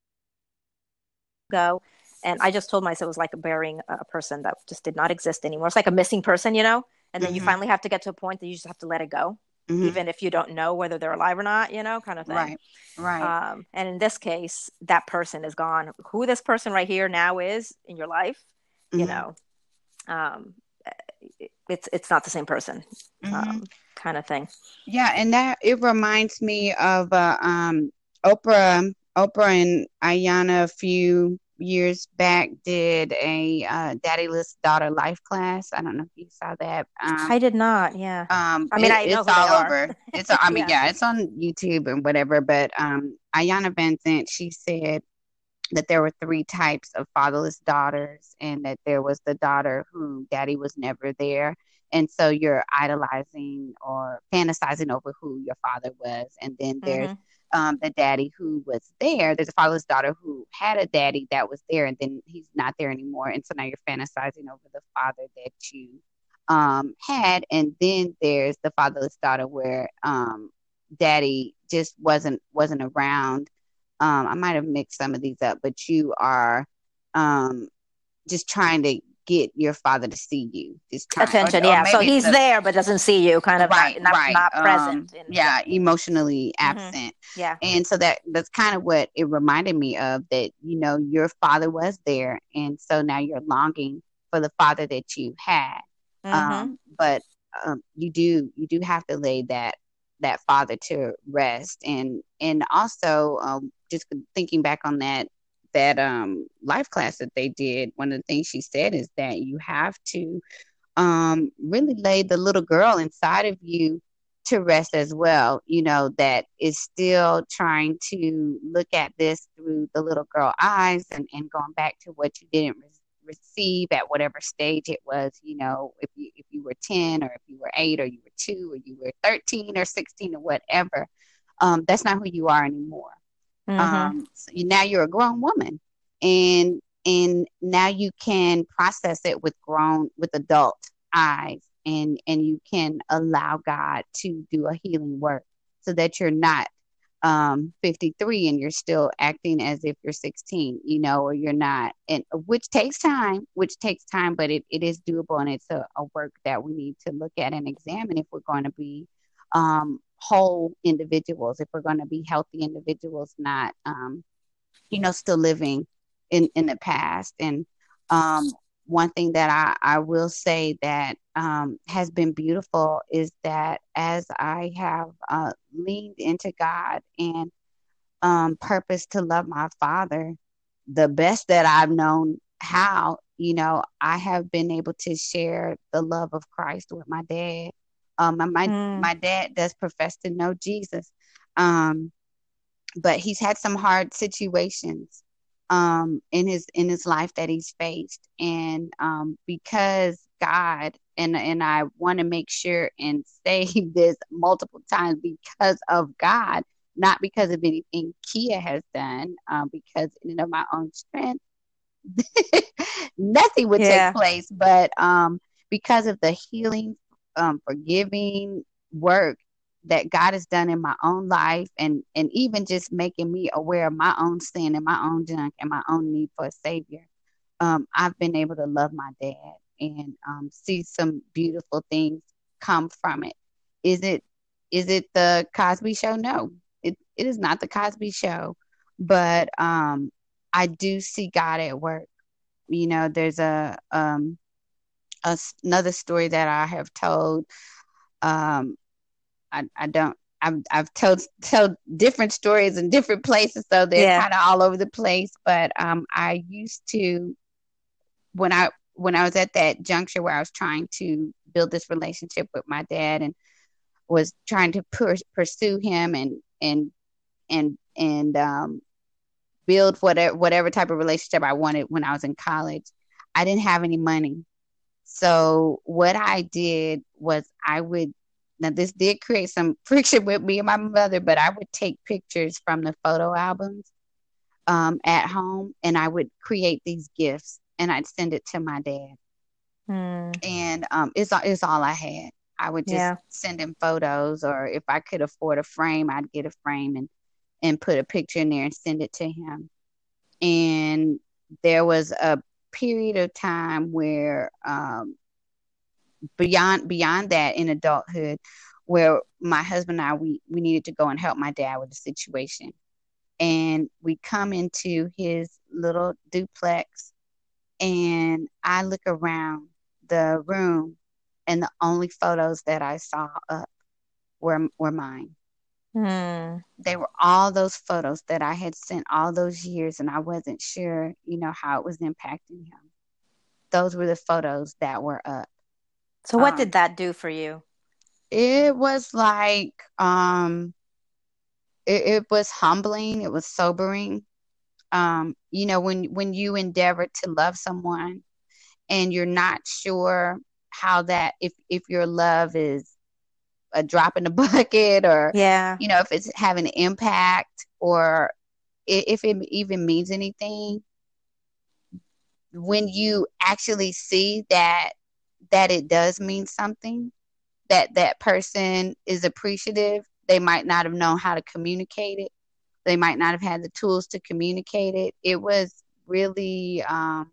go and I just told myself it was like burying a person that just did not exist anymore. It's like a missing person, you know. And then mm-hmm. you finally have to get to a point that you just have to let it go, mm-hmm. even if you don't know whether they're alive or not, you know, kind of thing. Right. Right. Um, and in this case, that person is gone. Who this person right here now is in your life, mm-hmm. you know, um, it's it's not the same person, mm-hmm. um, kind of thing. Yeah, and that it reminds me of uh, um, Oprah. Oprah and Iyanla a few years back did a uh, daddyless daughter life class. I don't know if you saw that. Um, I did not. Yeah. Um, I mean, it, I know it's all over. It's. I mean, yeah. yeah. it's on YouTube and whatever. But um, Iyanla Vanzant, she said that there were three types of fatherless daughters, and that there was the daughter who daddy was never there. And so you're idolizing or fantasizing over who your father was. And then there's mm-hmm um, the daddy who was there. There's a fatherless daughter who had a daddy that was there, and then he's not there anymore. And so now you're fantasizing over the father that you um, had. And then there's the fatherless daughter where um, daddy just wasn't wasn't around. Um, I might have mixed some of these up, but you are um, just trying to get your father to see you. Attention, or, or yeah. So he's there but doesn't see you, kind of right, not, right. not present. Um, yeah, emotionally mm-hmm. absent. Mm-hmm. Yeah. And so that that's kind of what it reminded me of that, you know, your father was there. And so now you're longing for the father that you had. Mm-hmm. Um, but um, you do you do have to lay that that father to rest and and also um, just thinking back on that that um, life class that they did, one of the things she said is that you have to um, really lay the little girl inside of you to rest as well, you know, that is still trying to look at this through the little girl eyes and, and going back to what you didn't re- receive at whatever stage it was, you know, if you if you were 10 or if you were 8 or you were 2 or you were 13 or 16 or whatever, um, that's not who you are anymore. Mm-hmm. Um, now you're a grown woman, and and now you can process it with grown with adult eyes, and and you can allow God to do a healing work, so that you're not um 53 and you're still acting as if you're 16 you know or you're not and which takes time which takes time but it, it is doable and it's a, a work that we need to look at and examine if we're going to be um whole individuals, if we're going to be healthy individuals, not, um, you know, still living in, in the past. And um, one thing that I, I will say that um, has been beautiful is that as I have uh, leaned into God and um, purpose to love my Father, the best that I've known how, you know, I have been able to share the love of Christ with my dad um, my mm. my dad does profess to know Jesus, um, but he's had some hard situations um, in his in his life that he's faced, and um, because God and and I want to make sure and say this multiple times because of God, not because of anything Kia has done, um, because in and of my own strength, nothing would yeah. take place. But um, because of the healing, um, forgiving work that God has done in my own life, and and even just making me aware of my own sin and my own junk and my own need for a savior, um, I've been able to love my dad and um, see some beautiful things come from it. Is it is it the Cosby Show? No, it it is not the Cosby Show, but um, I do see God at work. You know, there's a um a, another story that I have told. Um, I I don't. I've I've told told different stories in different places, so they're yeah. kind of all over the place. But um, I used to when I when I was at that juncture where I was trying to build this relationship with my dad and was trying to pur- pursue him and and and and um, build whatever whatever type of relationship I wanted when I was in college. I didn't have any money. So what I did was I would now this did create some friction with me and my mother, but I would take pictures from the photo albums um, at home and I would create these gifts and I'd send it to my dad. Hmm. And um, it's it's all I had. I would just yeah. send him photos, or if I could afford a frame, I'd get a frame and and put a picture in there and send it to him. And there was a period of time where um, beyond beyond that in adulthood, where my husband and I we we needed to go and help my dad with the situation, and we come into his little duplex and I look around the room, and the only photos that I saw up were were mine. Hmm. They were all those photos that I had sent all those years, and I wasn't sure, you know, how it was impacting him. Those were the photos that were up. So, what um, did that do for you? It was like, um, it, it was humbling. It was sobering um, you know when when you endeavor to love someone and you're not sure how that if if your love is a drop in the bucket or yeah you know if it's having an impact or if it even means anything when you actually see that that it does mean something that that person is appreciative they might not have known how to communicate it they might not have had the tools to communicate it. It was really, um,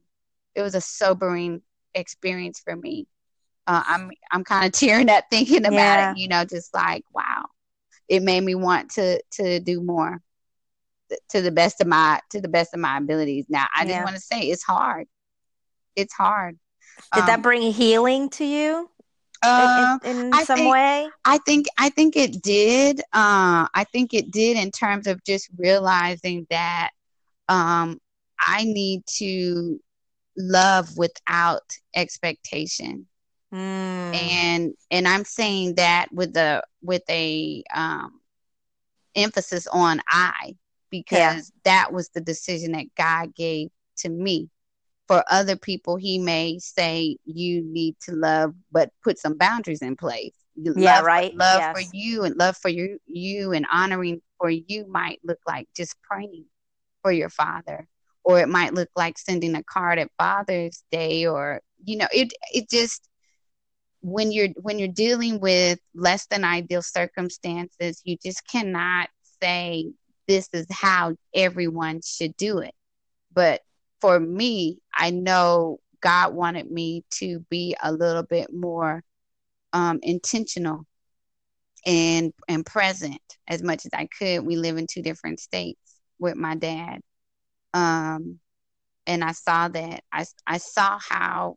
it was a sobering experience for me. Uh, I'm I'm kind of tearing up thinking about yeah. it. You know, just like wow, it made me want to to do more to the best of my to the best of my abilities. Now, I yeah. just want to say it's hard. It's hard. Did um, that bring healing to you? uh, in, in, some think, way? I think I think it did. Uh, I think it did in terms of just realizing that um, I need to love without expectation. Mm. And and I'm saying that with the with a um, emphasis on I because yeah. that was the decision that God gave to me for other people, he may say you need to love, but put some boundaries in place. Yeah, love, right. Love yes. for you and love for you, you and honoring for you might look like just praying for your father, or it might look like sending a card at Father's Day, or you know, it it just when you're when you're dealing with less than ideal circumstances, you just cannot say this is how everyone should do it. But for me, I know God wanted me to be a little bit more um, intentional and and present as much as I could. We live in two different states with my dad, um, and I saw that. I I saw how,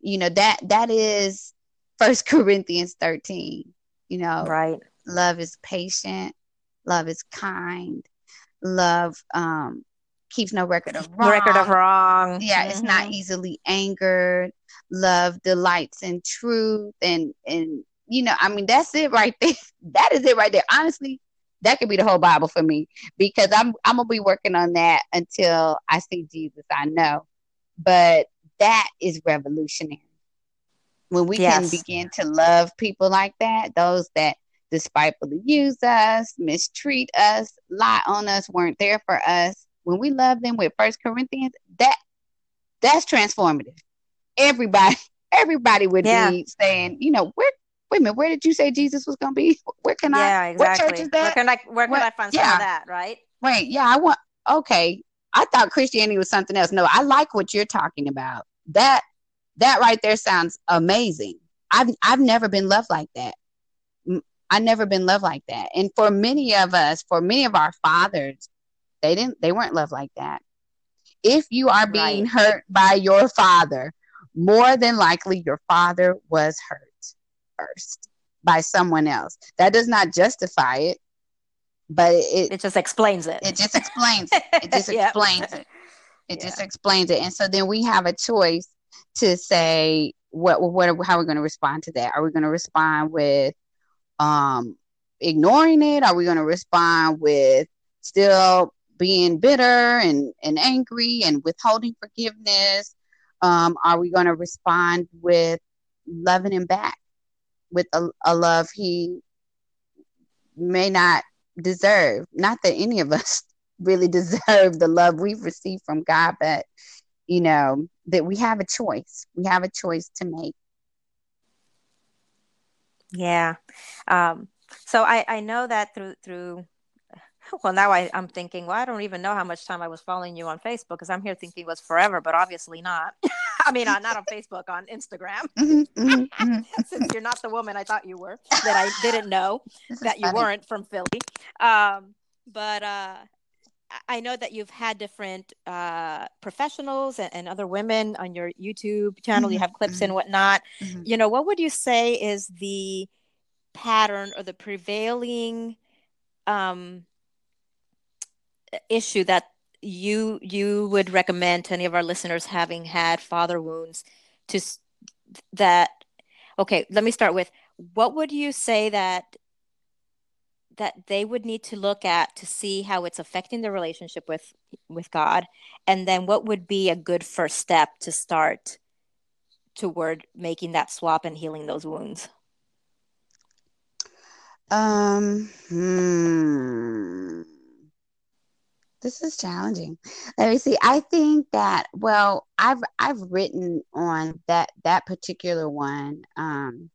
you know that that is First Corinthians thirteen. You know, right? Love is patient. Love is kind. Love um, keeps no record of wrong. Record of wrong. Yeah, mm-hmm. it's not mm-hmm. easily angered. Love delights in truth and and you know, I mean that's it right there. That is it right there. Honestly, that could be the whole Bible for me because I'm I'm gonna be working on that until I see Jesus. I know, but that is revolutionary when we yes. can begin to love people like that. Those that despitefully use us, mistreat us, lie on us, weren't there for us when we love them with First Corinthians, that that's transformative. Everybody, everybody would yeah. be saying, you know, where wait a minute, where did you say Jesus was going to be? Where can yeah, I? Exactly. What church is that? Where can I? Where can I find yeah. some of that? Right. Wait. Yeah, I want. Okay, I thought Christianity was something else. No, I like what you're talking about. That that right there sounds amazing. I've I've never been loved like that. I never been loved like that. And for many of us, for many of our fathers, they didn't they weren't loved like that. If you are being right. hurt by your father, more than likely your father was hurt first by someone else. That does not justify it, but it it just explains it. It just explains it. It just yep. explains it. It yeah. just explains it. And so then we have a choice to say what what how we're going to respond to that. Are we going to respond with um ignoring it? Are we going to respond with still being bitter and, and angry and withholding forgiveness? Um, are we going to respond with loving him back with a, a love he may not deserve? Not that any of us really deserve the love we've received from God, but you know, that we have a choice. We have a choice to make. Yeah. Um, so I, I know that through through well now I, I'm thinking, well, I don't even know how much time I was following you on Facebook because I'm here thinking it was forever, but obviously not. I mean, not on Facebook, on Instagram. Mm-hmm, mm-hmm, mm-hmm. Since you're not the woman I thought you were, that I didn't know that you funny. weren't from Philly. Um, but uh, I know that you've had different uh, professionals and, and, other women on your YouTube channel. Mm-hmm. You have clips mm-hmm. and whatnot. Mm-hmm. You know, what would you say is the pattern or the prevailing um, issue that you you would recommend to any of our listeners having had father wounds to that? Okay, let me start with what would you say that that they would need to look at to see how it's affecting their relationship with with God. And then what would be a good first step to start toward making that swap and healing those wounds? Um hmm. this is challenging. Let me see. I think that well i've i've written on that that particular one um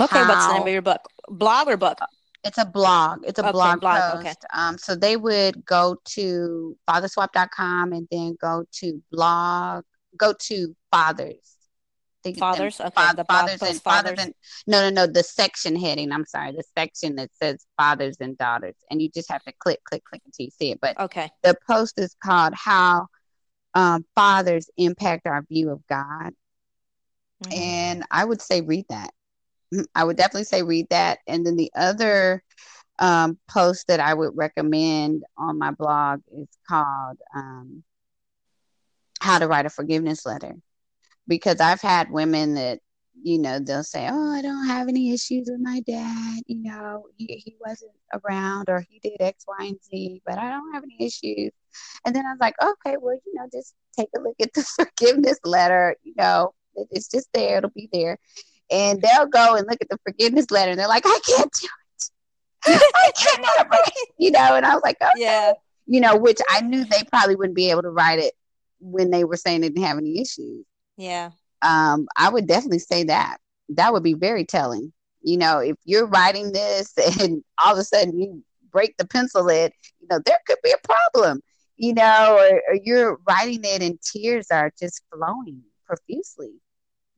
okay how, what's the name of your book? Blog or book it's a blog. It's a okay, blog, blog, post. Okay. Um, so they would go to fatherswap.com and then go to blog, go to fathers. They, fathers, okay. Fa- the fathers and fathers. and no, no, no. The section heading. I'm sorry, the section that says fathers and daughters, and you just have to click, click, click until you see it. But okay, the post is called "How um, Fathers Impact Our View of God," mm-hmm. and I would say read that. I would definitely say read that. And then the other um, post that I would recommend on my blog is called um, How to Write a Forgiveness Letter. Because I've had women that, you know, they'll say, Oh, I don't have any issues with my dad. You know, he, he wasn't around or he did X, Y, and Z, but I don't have any issues. And then I was like, Okay, well, you know, just take a look at the forgiveness letter. You know, it's just there, it'll be there and they'll go and look at the forgiveness letter and they're like, I can't do it. I cannot write, you know, and I was like, okay. Yeah. You know, which I knew they probably wouldn't be able to write it when they were saying they didn't have any issues. Yeah. Um, I would definitely say that. That would be very telling. You know, if you're writing this and all of a sudden you break the pencil lid, you know, there could be a problem, you know, or, or you're writing it and tears are just flowing profusely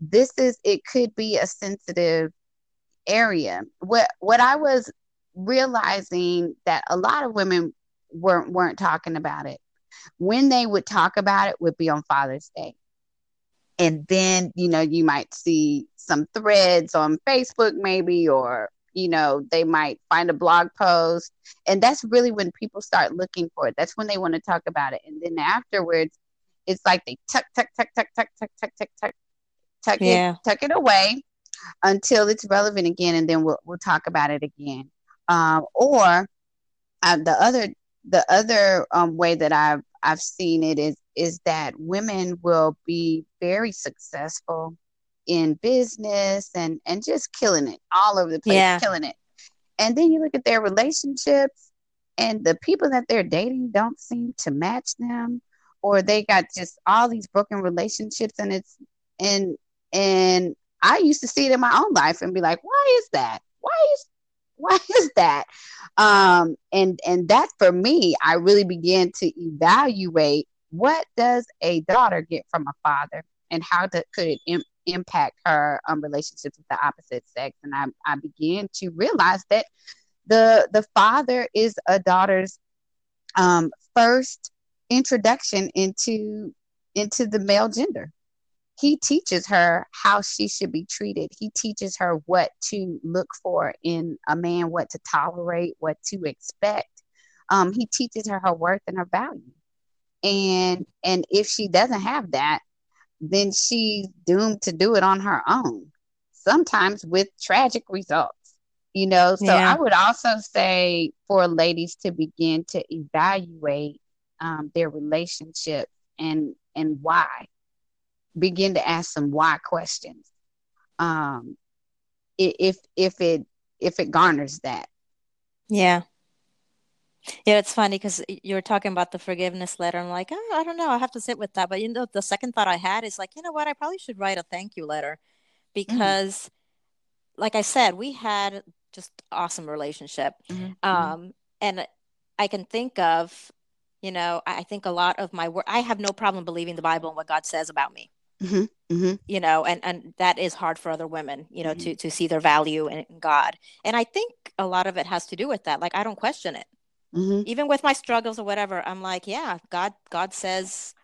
this is it could be a sensitive area. What what i was realizing that a lot of women weren't weren't talking about it. When they would talk about it would be on father's day. And then you know you might see some threads on facebook maybe or you know they might find a blog post. And that's really when people start looking for it. That's when they want to talk about it. And then afterwards it's like they tuck tuck tuck tuck tuck tuck tuck tuck tuck tuck yeah. it tuck it away until it's relevant again and then we'll we'll talk about it again um, or uh, the other the other um, way that I've I've seen it is is that women will be very successful in business and and just killing it all over the place yeah. killing it and then you look at their relationships and the people that they're dating don't seem to match them or they got just all these broken relationships and it's and and I used to see it in my own life and be like, why is that? Why is why is that? Um, and and that for me, I really began to evaluate what does a daughter get from a father, and how to, could it Im- impact her um, relationships with the opposite sex. And I I began to realize that the the father is a daughter's um, first introduction into into the male gender he teaches her how she should be treated. He teaches her what to look for in a man, what to tolerate, what to expect. Um, he teaches her her worth and her value. And and if she doesn't have that, then she's doomed to do it on her own. Sometimes with tragic results. You know, so yeah. I would also say for ladies to begin to evaluate um, their relationship and and why begin to ask some why questions. Um, if if it if it garners that. Yeah. Yeah, it's funny because you were talking about the forgiveness letter. I'm like, oh, I don't know. I have to sit with that. But you know, the second thought I had is like, you know what? I probably should write a thank you letter mm-hmm. because, mm-hmm. like I said, we had just awesome relationship. Mm-hmm. Um, and I can think of, you know, I think a lot of my work. I have no problem believing the Bible and what God says about me. Mm-hmm, mm-hmm. You know, and and that is hard for other women, you know, mm-hmm. to to see their value in, God. And I think a lot of it has to do with that. Like I don't question it, mm-hmm. even with my struggles or whatever. I'm like, yeah, God, God says,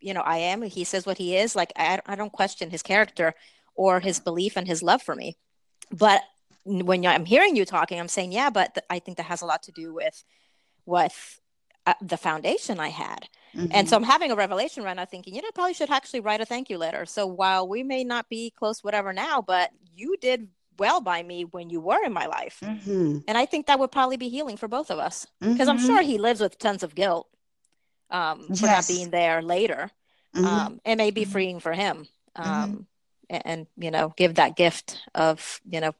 you know, I am. He says what He is. Like I, I don't question His character or His belief and His love for me. But when I'm hearing you talking, I'm saying, yeah, but th- I think that has a lot to do with with uh, the foundation I had. Mm-hmm. And so mm-hmm. I'm having a revelation right now thinking, you know, I probably should actually write a thank you letter. So while we may not be close, whatever now, but you did well by me when you were in my life. Mm-hmm. And I think that would probably be healing for both of us because mm-hmm. I'm sure he lives with tons of guilt um, for yes. not being there later. Mm-hmm. Um, it may be mm-hmm. freeing for him. Um, and, and, you know, give that gift of, you know,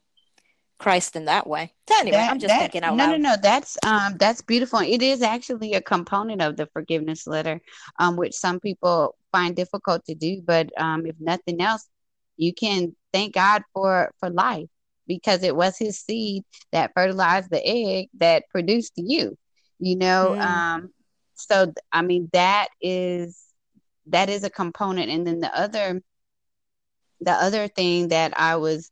Christ in that way. So anyway, that, I'm just that, thinking out no, loud. No, no, no. That's um that's beautiful. It is actually a component of the forgiveness letter, um, which some people find difficult to do. But um, if nothing else, you can thank God for for life because it was His seed that fertilized the egg that produced you. You know, mm. um, so I mean that is that is a component, and then the other the other thing that I was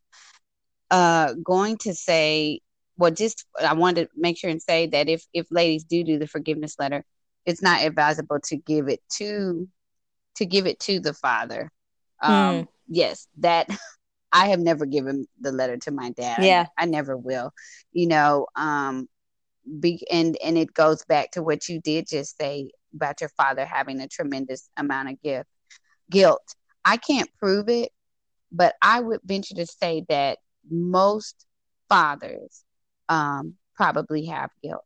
uh, going to say, well, just I wanted to make sure and say that if if ladies do do the forgiveness letter, it's not advisable to give it to to give it to the father. Um, mm. Yes, that I have never given the letter to my dad. Yeah, I, I never will. You know, um, be and and it goes back to what you did just say about your father having a tremendous amount of gift guilt. I can't prove it, but I would venture to say that most fathers um, probably have guilt.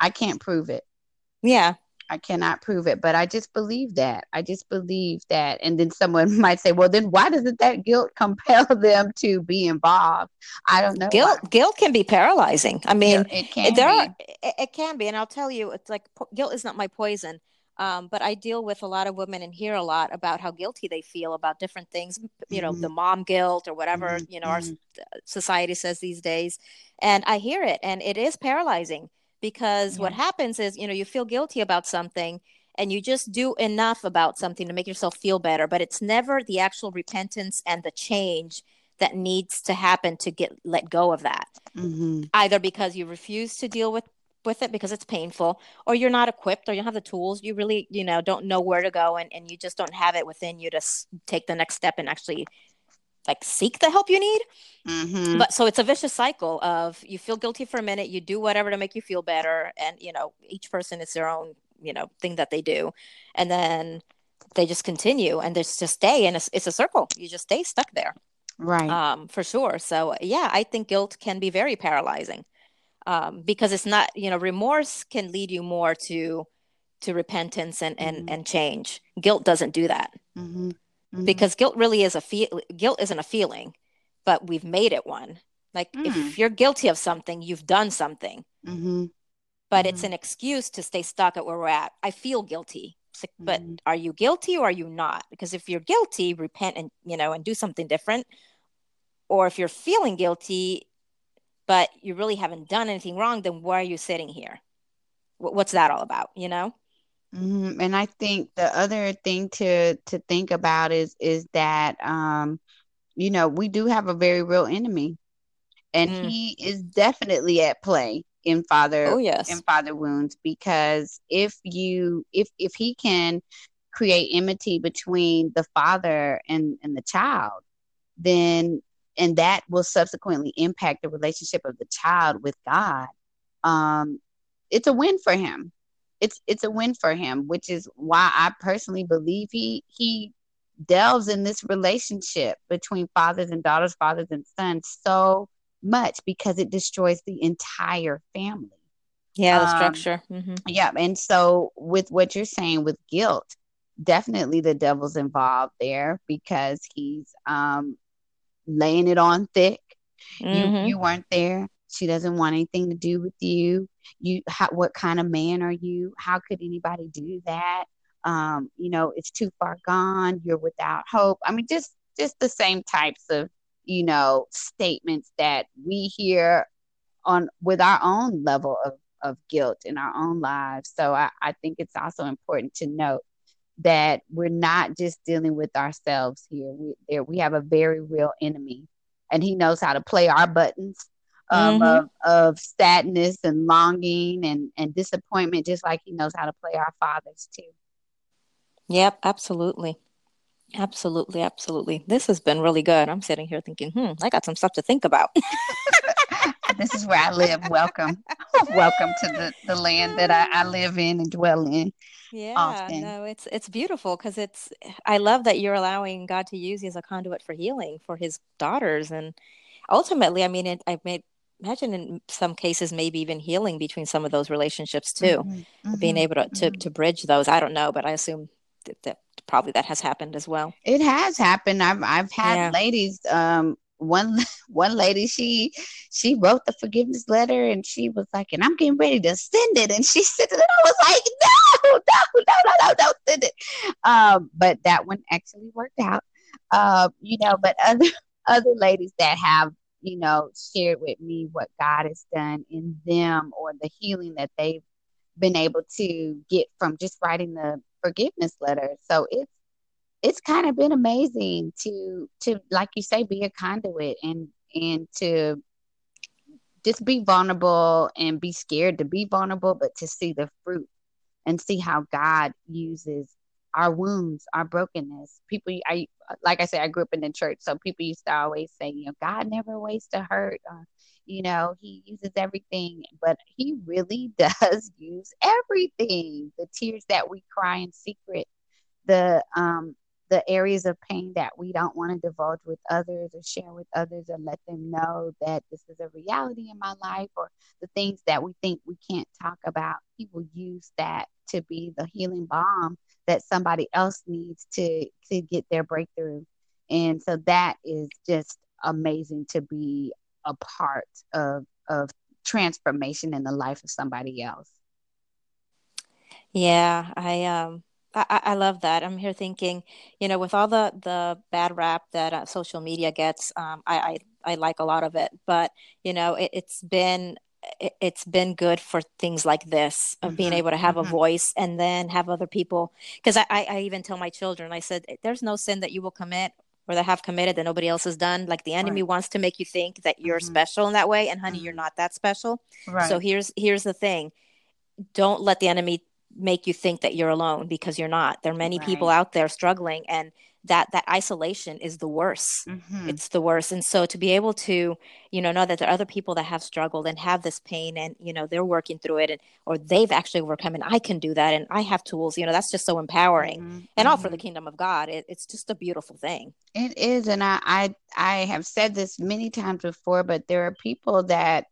I can't prove it. Yeah. I cannot prove it, but I just believe that. I just believe that. And then someone might say, well, then why doesn't that guilt compel them to be involved? I don't know. Guilt, why. guilt can be paralyzing. I mean, it can there be. Are, it, it can be. And I'll tell you, it's like guilt is not my poison. Um, but I deal with a lot of women and hear a lot about how guilty they feel about different things, you know, mm-hmm. the mom guilt or whatever, mm-hmm. you know, our mm-hmm. society says these days. And I hear it and it is paralyzing because yeah. what happens is, you know, you feel guilty about something and you just do enough about something to make yourself feel better, but it's never the actual repentance and the change that needs to happen to get let go of that. Mm-hmm. Either because you refuse to deal with with it because it's painful or you're not equipped or you don't have the tools you really you know don't know where to go and, and you just don't have it within you to s- take the next step and actually like seek the help you need. Mm-hmm. but so it's a vicious cycle of you feel guilty for a minute you do whatever to make you feel better and you know each person is their own you know thing that they do and then they just continue and they just stay and it's, it's a circle. You just stay stuck there. Right. Um for sure. So yeah i think guilt can be very paralyzing um, because it's not you know remorse can lead you more to to repentance and and mm-hmm. and change guilt doesn't do that mm-hmm. Mm-hmm. because guilt really is a feel guilt isn't a feeling but we've made it one like if mm. you're guilty of something you've done something mm-hmm. but mm-hmm. it's an excuse to stay stuck at where we're at. I feel guilty. Like, but mm-hmm. are you guilty or are you not? Because if you're guilty, repent and you know and do something different. Or if you're feeling guilty, but you really haven't done anything wrong, then why are you sitting here? What's that all about? You know. Mm-hmm. And I think the other thing to to think about is is that um, you know we do have a very real enemy, and mm. he is definitely at play in father oh, yes. in father wounds because if you if if he can create enmity between the father and and the child then and that will subsequently impact the relationship of the child with god um it's a win for him it's it's a win for him which is why i personally believe he he delves in this relationship between fathers and daughters fathers and sons so much because it destroys the entire family. Yeah, the um, structure. Mm-hmm. Yeah. And so, with what you're saying with guilt, definitely the devil's involved there because he's um, laying it on thick. Mm-hmm. You, you weren't there. She doesn't want anything to do with you. You, how, what kind of man are you? How could anybody do that? Um, you know, it's too far gone. You're without hope. I mean, just just the same types of you know, statements that we hear on with our own level of, of guilt in our own lives. So I, I think it's also important to note that we're not just dealing with ourselves here. We there we have a very real enemy and he knows how to play our buttons um, mm-hmm. of, of sadness and longing and, and disappointment, just like he knows how to play our fathers too. Yep, absolutely. Absolutely, absolutely. This has been really good. I'm sitting here thinking, hmm, I got some stuff to think about. this is where I live. Welcome. Welcome to the, the land that I, I live in and dwell in. Yeah, often. no, it's it's beautiful because it's I love that you're allowing God to use you as a conduit for healing for his daughters. And ultimately, I mean it I've made imagine in some cases maybe even healing between some of those relationships too. Mm-hmm, mm-hmm, being able to, to mm-hmm. to bridge those. I don't know, but I assume that, that probably that has happened as well. It has happened. I've I've had yeah. ladies. Um, one one lady she she wrote the forgiveness letter and she was like, and I'm getting ready to send it, and she sent it, and I was like, no, no, no, no, no, don't send it. Um, but that one actually worked out. Uh, you know, but other other ladies that have you know shared with me what God has done in them or the healing that they've been able to get from just writing the forgiveness letter. So it's it's kind of been amazing to to like you say be a conduit and and to just be vulnerable and be scared to be vulnerable but to see the fruit and see how God uses our wounds, our brokenness. People, I like I said, I grew up in the church, so people used to always say, you know, God never wastes a hurt. Or, you know, He uses everything, but He really does use everything. The tears that we cry in secret, the um, the areas of pain that we don't want to divulge with others or share with others or let them know that this is a reality in my life or the things that we think we can't talk about. Will use that to be the healing balm that somebody else needs to to get their breakthrough. And so that is just amazing to be a part of of transformation in the life of somebody else. Yeah, I um I, I love that. I'm here thinking, you know, with all the the bad rap that uh, social media gets, um, I, I I like a lot of it, but you know, it, has been it, has been good for things like this of mm-hmm. being able to have mm-hmm. a voice and then have other people. Because I, I I even tell my children, I said, there's no sin that you will commit or that have committed that nobody else has done. Like the enemy right. wants to make you think that you're mm-hmm. special in that way, and honey, mm-hmm. you're not that special. Right. So here's here's the thing: don't let the enemy make you think that you're alone because you're not. There are many right. people out there struggling, and that that isolation is the worst. Mm-hmm. It's the worst. And so to be able to, you know, know that there are other people that have struggled and have this pain, and you know they're working through it, and or they've actually overcome, and I can do that, and I have tools. You know, that's just so empowering, mm-hmm. and all for the mm-hmm. kingdom of God. It, it's just a beautiful thing. It is, and I, I I have said this many times before, but there are people that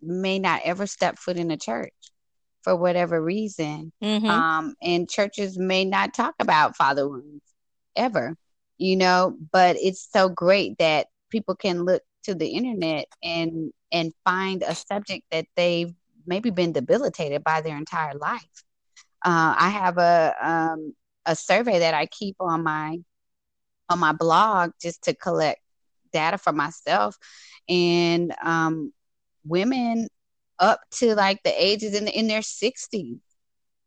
may not ever step foot in a church for whatever reason. Mm-hmm. Um, and churches may not talk about father wounds ever, you know, but it's so great that people can look to the internet and and find a subject that they've maybe been debilitated by their entire life. Uh, I have a um, a survey that I keep on my on my blog just to collect data for myself, and um, women up to like the ages in in their sixties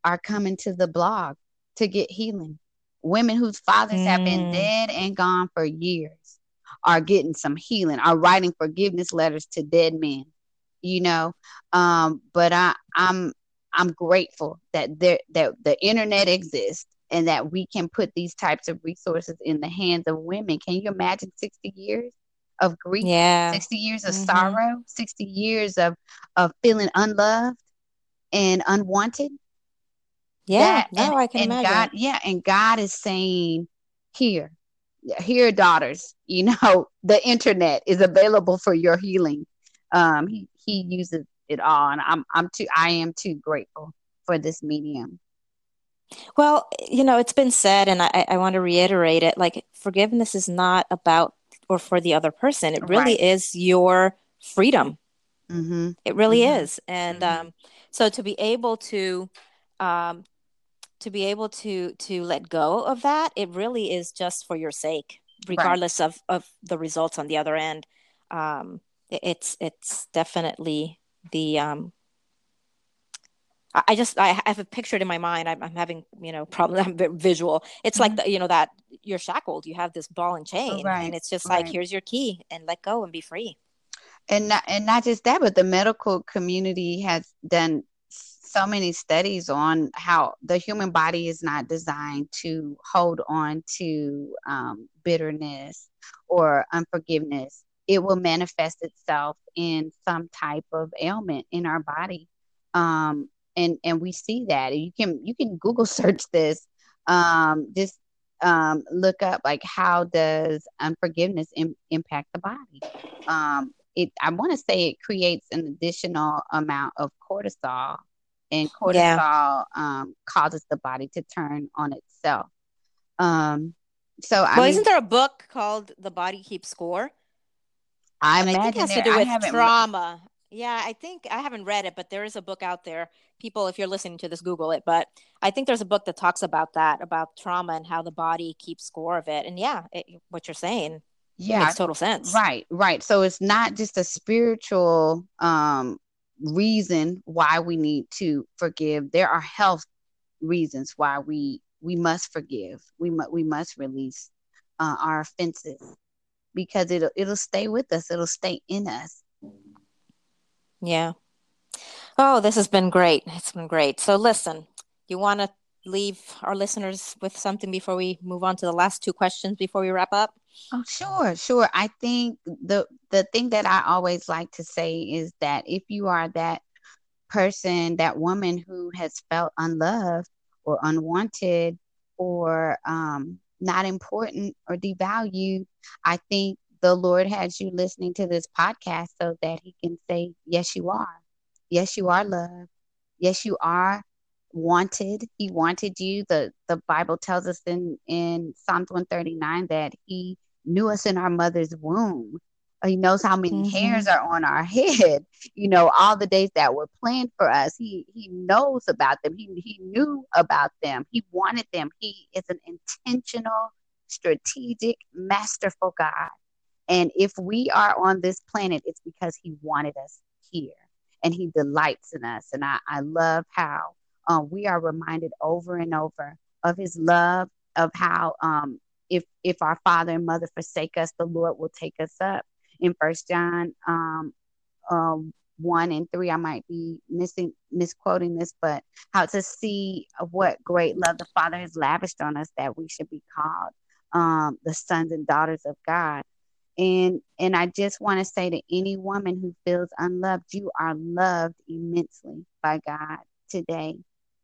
are coming to the blog to get healing. Women whose fathers mm. have been mm. dead and gone for years are getting some healing, are writing forgiveness letters to dead men. You know, um, but I, I'm I'm grateful that there that the internet exists and that we can put these types of resources in the hands of women. Can you imagine 60 years of grief? Yeah. 60 years of mm-hmm. sorrow, 60 years of of feeling unloved and unwanted. Yeah, that, no, and, I can and imagine. God, yeah, and God is saying, here, here, daughters, you know, the internet is available for your healing. Um, he he uses it all, and I'm I'm too I am too grateful for this medium. Well, you know, it's been said, and I, I want to reiterate it. Like forgiveness is not about or for the other person. It really right. is your freedom. Mm-hmm. It really mm-hmm. is, and mm-hmm. um, so to be able to um, to be able to to let go of that it really is just for your sake regardless right. of of the results on the other end um it's it's definitely the um I just I have a picture in my mind. I'm, I'm having you know problem. I'm visual. It's mm-hmm. like the, you know that you're shackled. You have this ball and chain, right. and it's just right. like here's your key and let go and be free. And not, and not just that, but the medical community has done so many studies on how the human body is not designed to hold on to um, bitterness or unforgiveness. It will manifest itself in some type of ailment in our body, um, and and we see that. You can you can Google search this. Um, just um, look up like how does unforgiveness Im- impact the body. Um, it I want to say it creates an additional amount of cortisol and cortisol yeah. um, causes the body to turn on itself. Um, so, I well, mean, isn't there a book called "The Body Keeps Score"? I imagine I think it has to do with trauma. Yeah, I think I haven't read it, but there is a book out there. People, if you're listening to this, Google it. But I think there's a book that talks about that, about trauma and how the body keeps score of it. And yeah, it, what you're saying, yeah, makes total sense. Right, right. So it's not just a spiritual um reason why we need to forgive. There are health reasons why we we must forgive. We must we must release uh, our offenses because it'll it'll stay with us. It'll stay in us. Yeah. Oh, this has been great. It's been great. So listen, you want to leave our listeners with something before we move on to the last two questions before we wrap up? Oh, sure, sure. I think the the thing that I always like to say is that if you are that person, that woman who has felt unloved or unwanted or um, not important or devalued, I think the Lord has you listening to this podcast so that He can say, Yes, you are. Yes, you are loved. Yes, you are wanted. He wanted you. The the Bible tells us in in Psalms 139 that he knew us in our mother's womb. He knows how many mm-hmm. hairs are on our head. You know, all the days that were planned for us. He he knows about them. He he knew about them. He wanted them. He is an intentional, strategic, masterful God. And if we are on this planet, it's because he wanted us here and he delights in us. And I, I love how uh, we are reminded over and over of his love, of how um, if if our father and mother forsake us, the Lord will take us up. In First John um, um, one and three, I might be missing misquoting this, but how to see what great love the Father has lavished on us that we should be called um, the sons and daughters of God. And and I just want to say to any woman who feels unloved, you are loved immensely by God today.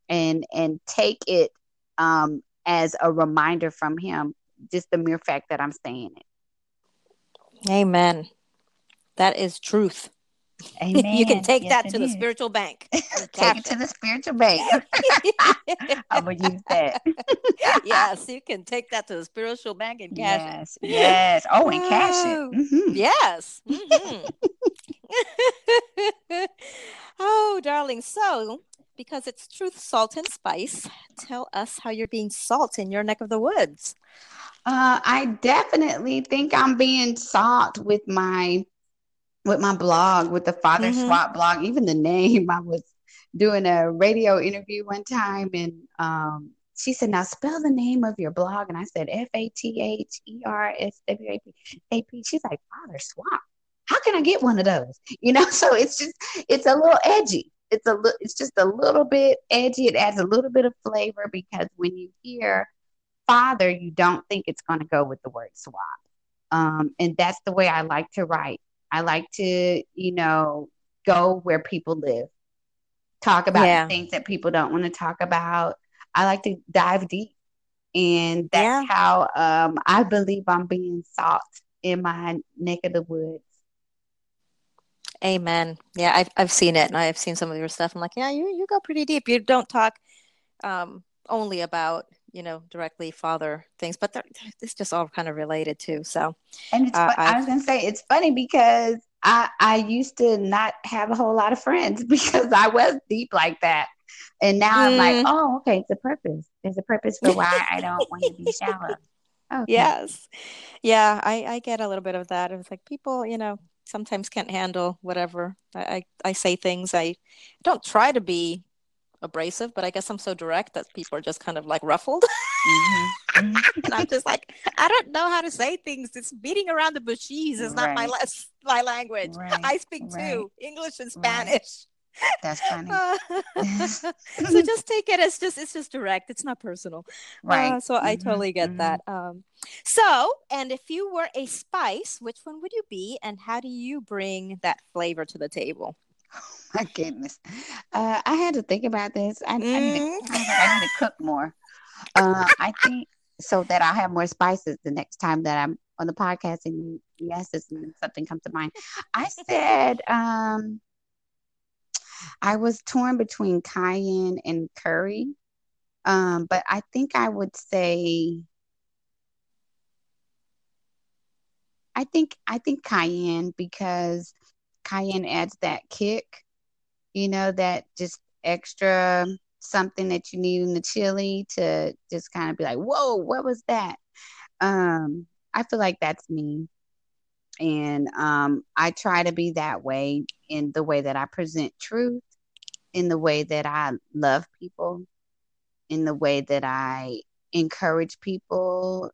And and take it um, as a reminder from him just the mere fact that i'm saying it. Amen. That is truth Amen. you can take yes, that to the is. spiritual bank. take it to the spiritual bank. I'm gonna use that. yes, you can take that to the spiritual bank and cash yes, it. Yes. Oh, and cash it. Mm-hmm. Yes. Mm-hmm. oh, darling. So, because it's truth, salt, and spice, tell us how you're being salt in your neck of the woods. Uh, I definitely think I'm being salt with my with my blog, with the Father mm-hmm. Swap blog. Even the name, I was doing a radio interview one time, and um, she said, "Now spell the name of your blog," and I said, "F A T H E R S W A P A P." She's like, "Father Swap." How can I get one of those? You know, so it's just it's a little edgy. It's a little, it's just a little bit edgy. It adds a little bit of flavor because when you hear father, you don't think it's going to go with the word swap. Um, and that's the way I like to write. I like to, you know, go where people live, talk about yeah. things that people don't want to talk about. I like to dive deep. And that's yeah. how um, I believe I'm being salt in my neck of the woods. Amen. Yeah, I've I've seen it, and I've seen some of your stuff. I'm like, yeah, you you go pretty deep. You don't talk um, only about you know directly father things but it's just all kind of related too so and uh, i was gonna say it's funny because i i used to not have a whole lot of friends because i was deep like that and now mm. i'm like mm. oh okay it's a purpose there's a purpose for why i don't want to be shallow okay. yes yeah i i get a little bit of that it's like people you know sometimes can't handle whatever I, I, I say things i don't try to be abrasive, but I guess I'm so direct that people are just kind of like ruffled. Mm-hmm. mm-hmm. and I'm just like, I don't know how to say things. It's beating around the bushes is not my la- my language. Right. I speak right. two English and Spanish. Right. That's funny. so just take it as just it's just direct. It's not personal. Right. Uh, so mm-hmm. I totally get mm-hmm. that. Um, so and if you were a spice, which one would you be, and how do you bring that flavor to the table? my goodness. Uh, I had to think about this. I, mm. I, need, to, mm. I need to cook more. Uh, I think so that I have more spices the next time that I'm on the podcast and yes, something comes to mind. I said um, I was torn between cayenne and curry, um, but I think I would say I think I think cayenne because cayenne adds that kick you know, that just extra something that you need in the chili to just kind of be like, whoa, what was that? Um, I feel like that's me. And um, I try to be that way in the way that I present truth, in the way that I love people, in the way that I encourage people.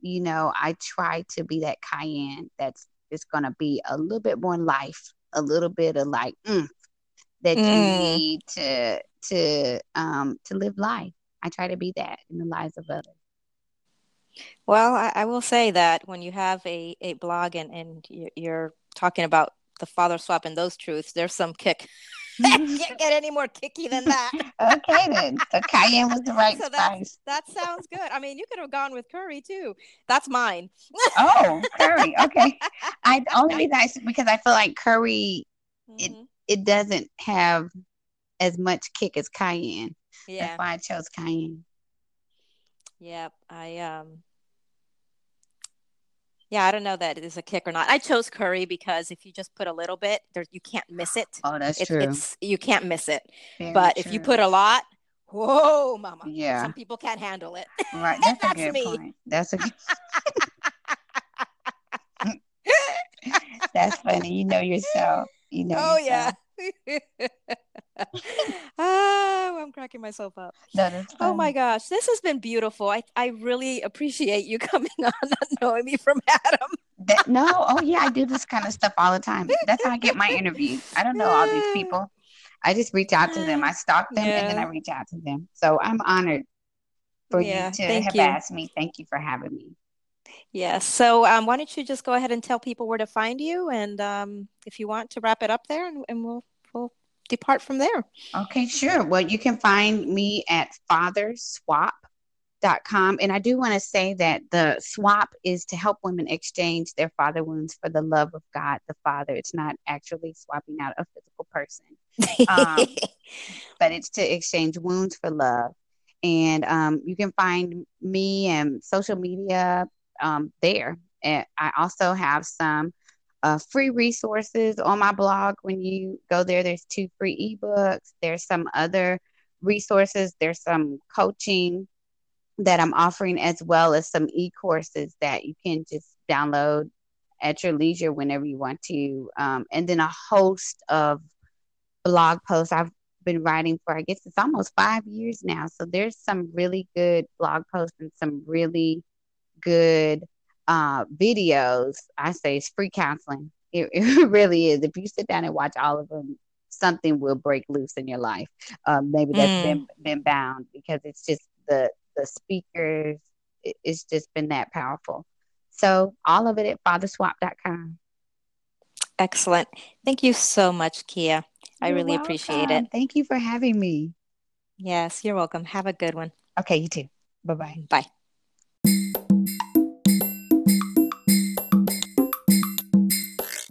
You know, I try to be that cayenne that's going to be a little bit more life, a little bit of like, mm, that mm. you need to to um to live life. I try to be that in the lives of others. Well, I, I will say that when you have a, a blog and, and you're talking about the father swap and those truths, there's some kick. can't get any more kicky than that. okay, then. So cayenne was the right so spice. That sounds good. I mean, you could have gone with curry too. That's mine. oh, curry. Okay. I only reason I because I feel like curry mm-hmm. it it doesn't have as much kick as cayenne. Yeah. That's why I chose cayenne. Yep. I um yeah, I don't know that it is a kick or not. I chose curry because if you just put a little bit, there you can't miss it. Oh, that's it, true. It's you can't miss it. Very but true. if you put a lot, whoa, mama. Yeah. Some people can't handle it. Right. That's, that's a good me. point. That's a good That's funny. You know yourself. You know. Oh yourself. yeah. Oh, I'm cracking myself up. oh my gosh, this has been beautiful. I, I really appreciate you coming on, not knowing me from Adam. that, no, oh yeah, I do this kind of stuff all the time. That's how I get my interviews. I don't know all these people. I just reach out to them. I stalk them yeah. and then I reach out to them. So I'm honored for yeah, you to have you. asked me. Thank you for having me. Yes. So um, why don't you just go ahead and tell people where to find you, and um, if you want to wrap it up there, and, and we'll we'll depart from there. Okay, sure. Well, you can find me at fatherswap.com. And I do want to say that the swap is to help women exchange their father wounds for the love of God the Father. It's not actually swapping out a physical person, um, but it's to exchange wounds for love. And um, you can find me and social media um, there. And I also have some uh, free resources on my blog. When you go there, there's two free ebooks. There's some other resources. There's some coaching that I'm offering, as well as some e courses that you can just download at your leisure whenever you want to. Um, and then a host of blog posts I've been writing for, I guess it's almost five years now. So there's some really good blog posts and some really good uh, videos. I say it's free counseling. It, it, really is. If you sit down and watch all of them, something will break loose in your life. Um, maybe that's mm. been been bound because it's just the the speakers. It, it's just been that powerful. So all of it at fatherswap.com. Excellent. Thank you so much, Kia. I really welcome. appreciate it. Thank you for having me. Yes, you're welcome. Have a good one. Okay, you too. Bye-bye. Bye.